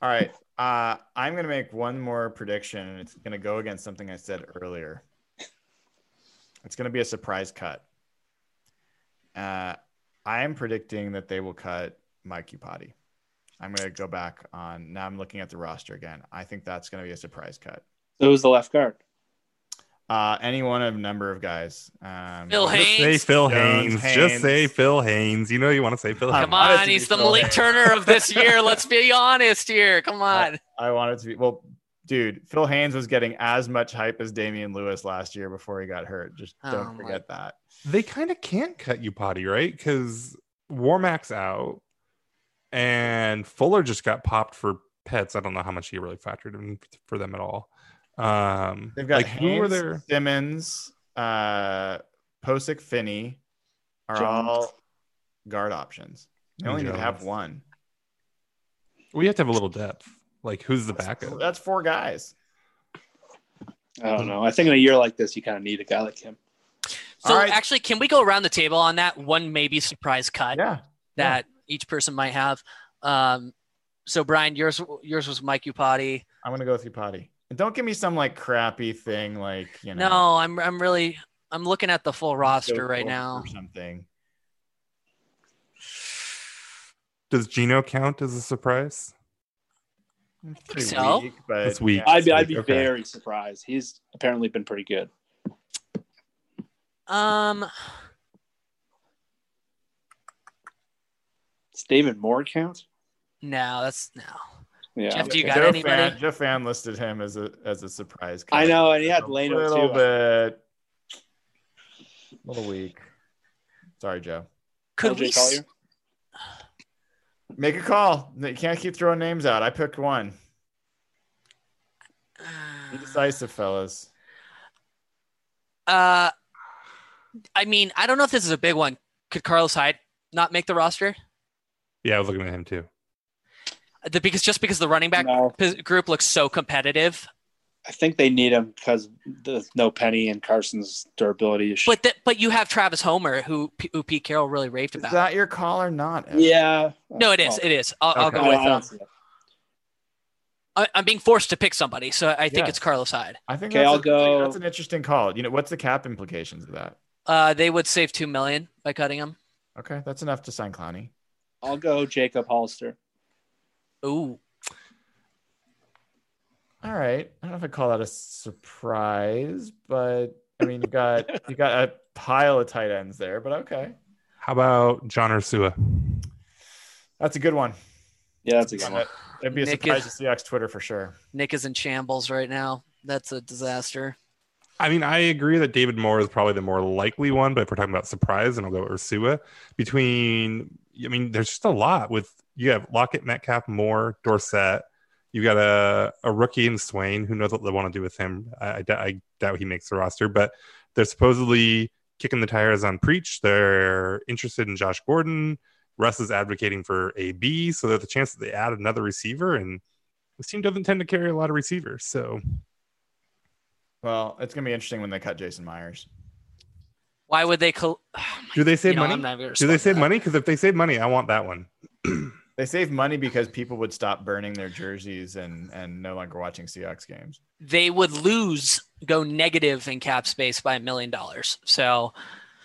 All right. Uh, I'm going to make one more prediction, and it's going to go against something I said earlier. It's going to be a surprise cut. Uh, I am predicting that they will cut Mike Iupati. I'm going to go back on. Now I'm looking at the roster again. I think that's going to be a surprise cut.
So who's the left guard?
Uh, any one of a number of guys. Um,
Phil
Just say Phil
Jones,
Haynes. Just say Phil Haynes. You know you want to say Phil
Come
Haynes.
Come on, he's the
Phil
Malik
Haynes.
Turner of this year. Let's be honest here. Come on.
I wanted to be well, dude. Phil Haynes was getting as much hype as Damien Lewis last year before he got hurt. Just
Oh
don't
my-
forget that.
They kind of can't cut Iupati, right? Because Warmack's out and Fuller just got popped for pets. I don't know how much he really factored in for them at all. Um,
They've got
like who were
Haynes,
there?
Simmons, uh, Pocic, Finney are
Jones.
all guard options. You only need to have one.
We have to have a little depth. Like who's the backup?
That's four guys.
I don't know. I think in a year like this, you kind of need a guy like him.
So
All right.
actually, can we go around the table on that one maybe surprise cut
Yeah.
that each person might have? Um, so Brian, yours yours was Mike Iupati.
I'm gonna go with Iupati. And don't give me some like crappy thing like you know.
No, I'm I'm really I'm looking at the full roster right now.
or something.
Does Gino count as a surprise?
Pretty
so.
weak, but
It's weak.
I'd be, I'd be
Okay.
very surprised. He's apparently been pretty good.
Um,
Does David Moore count?
no, that's no.
Yeah.
Jeff, do you
Joe
got anybody?
Fan, Joe Fan listed him as a as a surprise.
I know, and he had
a
Leno
little
too.
bit, a little weak. Sorry, Joe.
Could
LJ
we? s-
Collier?
Make a call. You can't keep throwing names out. I picked one. Be decisive, fellas.
Uh, I mean, I don't know if this is a big one. Could Carlos Hyde not make the roster?
Yeah, I was looking at him too.
The, because just because the running back
No.
p- group looks so competitive,
I think they need him because there's no Penny and Carson's durability issue.
but th- but you have Travis Homer, who, who Pete Carroll really raved about.
Is that your call or not? Evan?
yeah.
no, it is.
Well,
It is. I'll, I'll
Okay.
go
I
with.
don't- I don't
Um,
see it.
I, I'm being forced to pick somebody, so I think
Yeah.
it's Carlos Hyde.
I think
Okay,
that's
I'll
a-
go-
That's an interesting call. You know, what's the cap implications of that?
Uh, they would save two million by cutting him.
Okay, that's enough to sign Clowney.
I'll go Jacob Hollister.
Ooh,
all right. I don't know if I call that a surprise, but I mean, you got you got a pile of tight ends there, but okay.
How about John Ursua?
That's a good one.
Yeah, that's a good one.
It'd be a
Nick
surprise
is-
to Seahawks Twitter for sure.
Nick is in shambles right now. That's a disaster.
I mean, I agree that David Moore is probably the more likely one, but if we're talking about surprise, and I'll go Ursua. Between, I mean, there's just a lot with you have Lockett, Metcalf, Moore, Dorsett. You got a, a rookie in Swain. Who knows what they want to do with him? I, I, I doubt he makes the roster, but they're supposedly kicking the tires on Preach. They're interested in Josh Gordon. Russ is advocating for AB, so there's a chance that they add another receiver, and this team doesn't tend to carry a lot of receivers. So
Well, it's gonna be interesting when they cut Jason Myers.
Why would they? Col- oh
do they save
You know,
money?
I'm not gonna
Do they save
that.
money? Because if they save money, I want that one.
They save money because people would stop burning their jerseys and and no longer watching Seahawks games.
They would lose, go negative in cap space by a million dollars. So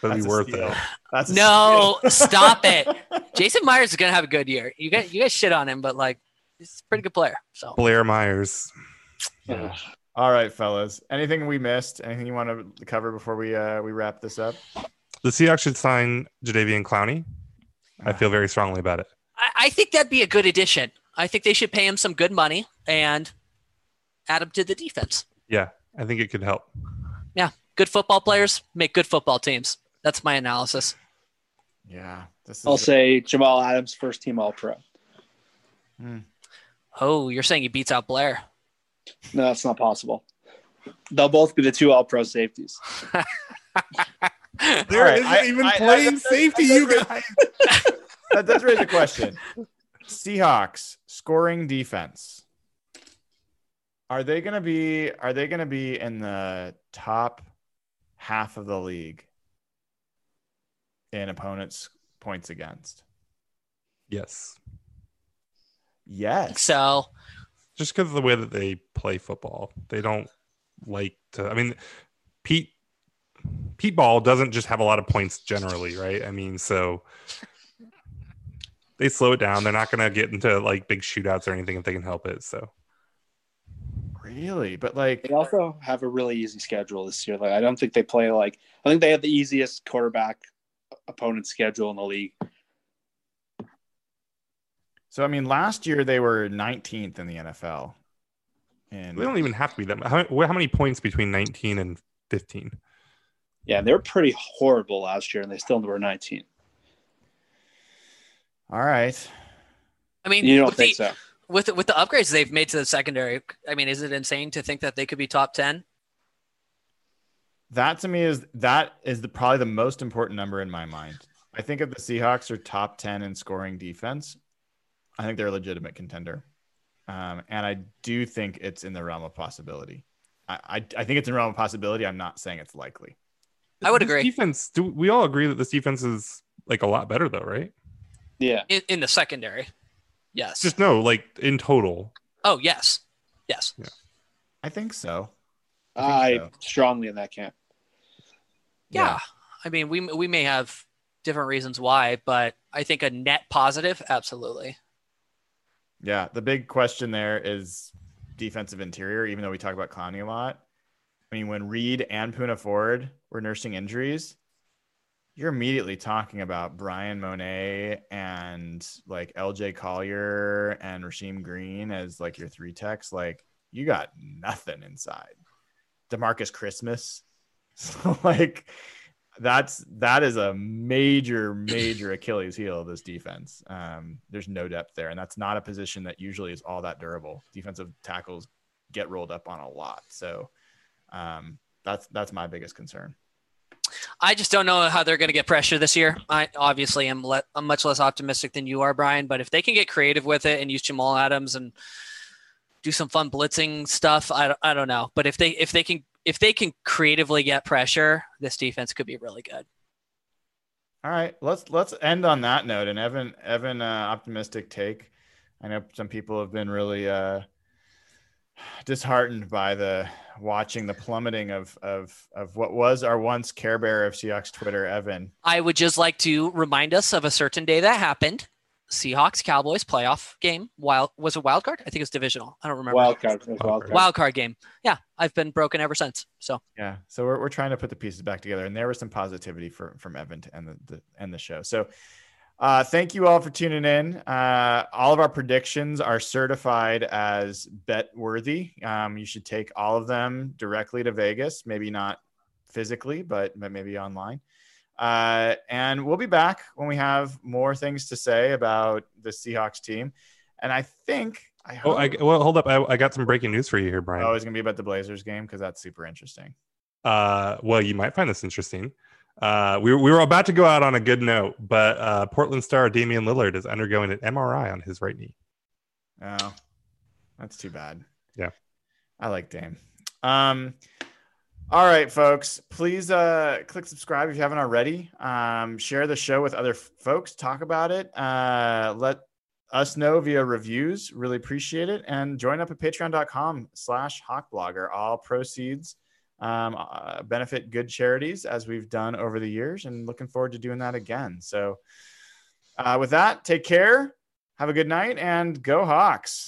That'd
That's
be worth
steal.
it.
That's
no, stop it. Jason Myers is gonna have a good year. You guys, you guys shit on him, but like, he's a pretty good player. So
Blair Myers.
Yeah. All right, fellas. Anything we missed? Anything you want to cover before we uh we wrap this up?
The Seahawks should sign Jadeveon Clowney. I feel very strongly about it.
I, I think that'd be a good addition. I think they should pay him some good money and add him to the defense.
Yeah, I think it could help.
Yeah, good football players make good football teams. That's my analysis.
Yeah, this is
I'll say Jamal Adams, first team All Pro.
Oh, you're saying he beats out Blair?
No, that's not possible. They'll both be the two All Pro safeties.
There
right,
isn't
I-
even
I- I-
playing
that-
safety,
that-
you guys.
that does raise a question. Seahawks scoring defense. Are they going to be are they going to be in the top half of the league in opponents points against?
Yes,
Yes.
So
just because of the way that they play football, they don't like to. I mean, Pete Pete Ball doesn't just have a lot of points generally, right? I mean, so they slow it down. They're not going to get into like big shootouts or anything if they can help it. So
Really? But like
They also have a really easy schedule this year. Like I don't think they play like I think they have the easiest quarterback opponent schedule in the league.
So I mean last year they were 19th in the NFL. And
they don't even have to be that. How, how many points between 19 and 15?
Yeah, they were pretty horrible last year, and they still were 19.
All right.
I mean,
You don't
with
think
the,
so?
with with the upgrades they've made to the secondary, I mean, is it insane to think that they could be top ten?
That to me is that is the probably the most important number in my mind. I think if the Seahawks are top 10 in scoring defense, I think they're a legitimate contender. Um, and I do think it's in the realm of possibility. I, I, I think it's in the realm of possibility. I'm not saying it's likely.
I would
This
agree.
Defense. Do we all agree that this defense is like a lot better though, right?
Yeah,
In, in the secondary, yes.
Just no, like in total.
oh yes, yes.
I think so.
I
so.
strongly in that camp.
Yeah. I mean, we we may have different reasons why, but I think a net positive, absolutely.
Yeah. The big question there is defensive interior, even though we talk about Clowney a lot. I mean, when Reed and Poona Ford were nursing injuries, you're immediately talking about Bryan Mone and like LJ Collier and Rasheem Green as like your three techs. Like you got nothing inside. Demarcus Christmas. So like that's that is a major, major Achilles heel of this defense. Um, there's no depth there, and that's not a position that usually is all that durable. Defensive tackles get rolled up on a lot. So um, that's that's my biggest concern.
I just don't know how they're going to get pressure this year. I obviously am le- I'm much less optimistic than you are, Brian. But if they can get creative with it and use Jamal Adams and do some fun blitzing stuff, I, I don't know. But if they if they can if they can creatively get pressure, this defense could be really good.
All right, let's let's end on that note. And Evan, Evan, uh, optimistic take. I know some people have been really uh, disheartened by the watching the plummeting of of of what was our once Care Bear of Seahawks Twitter, Evan.
I would just like to remind us of a certain day that happened. Seahawks Cowboys playoff game. Wild was a wild card? I think it was divisional. I don't remember.
Wild card. Wild card.
Wild card game. Yeah, I've been broken ever since. So
yeah, so we're, we're trying to put the pieces back together, and there was some positivity for, from Evan to end the, the end the show. So uh, thank you all for tuning in. Uh, all of our predictions are certified as bet worthy. Um, you should take all of them directly to Vegas, maybe not physically, but, but maybe online. Uh, and we'll be back when we have more things to say about the Seahawks team. And I think I hope.
Oh, I, well, hold up. I, I got some breaking news for you here, Brian.
Oh, it's gonna be about the Blazers game because that's super interesting.
Uh, well, you might find this interesting. Uh, we, we were about to go out on a good note, but uh, Portland star Damian Lillard is undergoing an MRI on his right knee.
Oh, that's too bad.
Yeah,
I like Dame. Um, all right, folks, please uh, click subscribe if you haven't already. Um, share the show with other folks. Talk about it. Uh, let us know via reviews. Really appreciate it. And join up at patreon.com slash hawkblogger. All proceeds um, uh, benefit good charities as we've done over the years and looking forward to doing that again. So uh, with that, take care. Have a good night and go Hawks.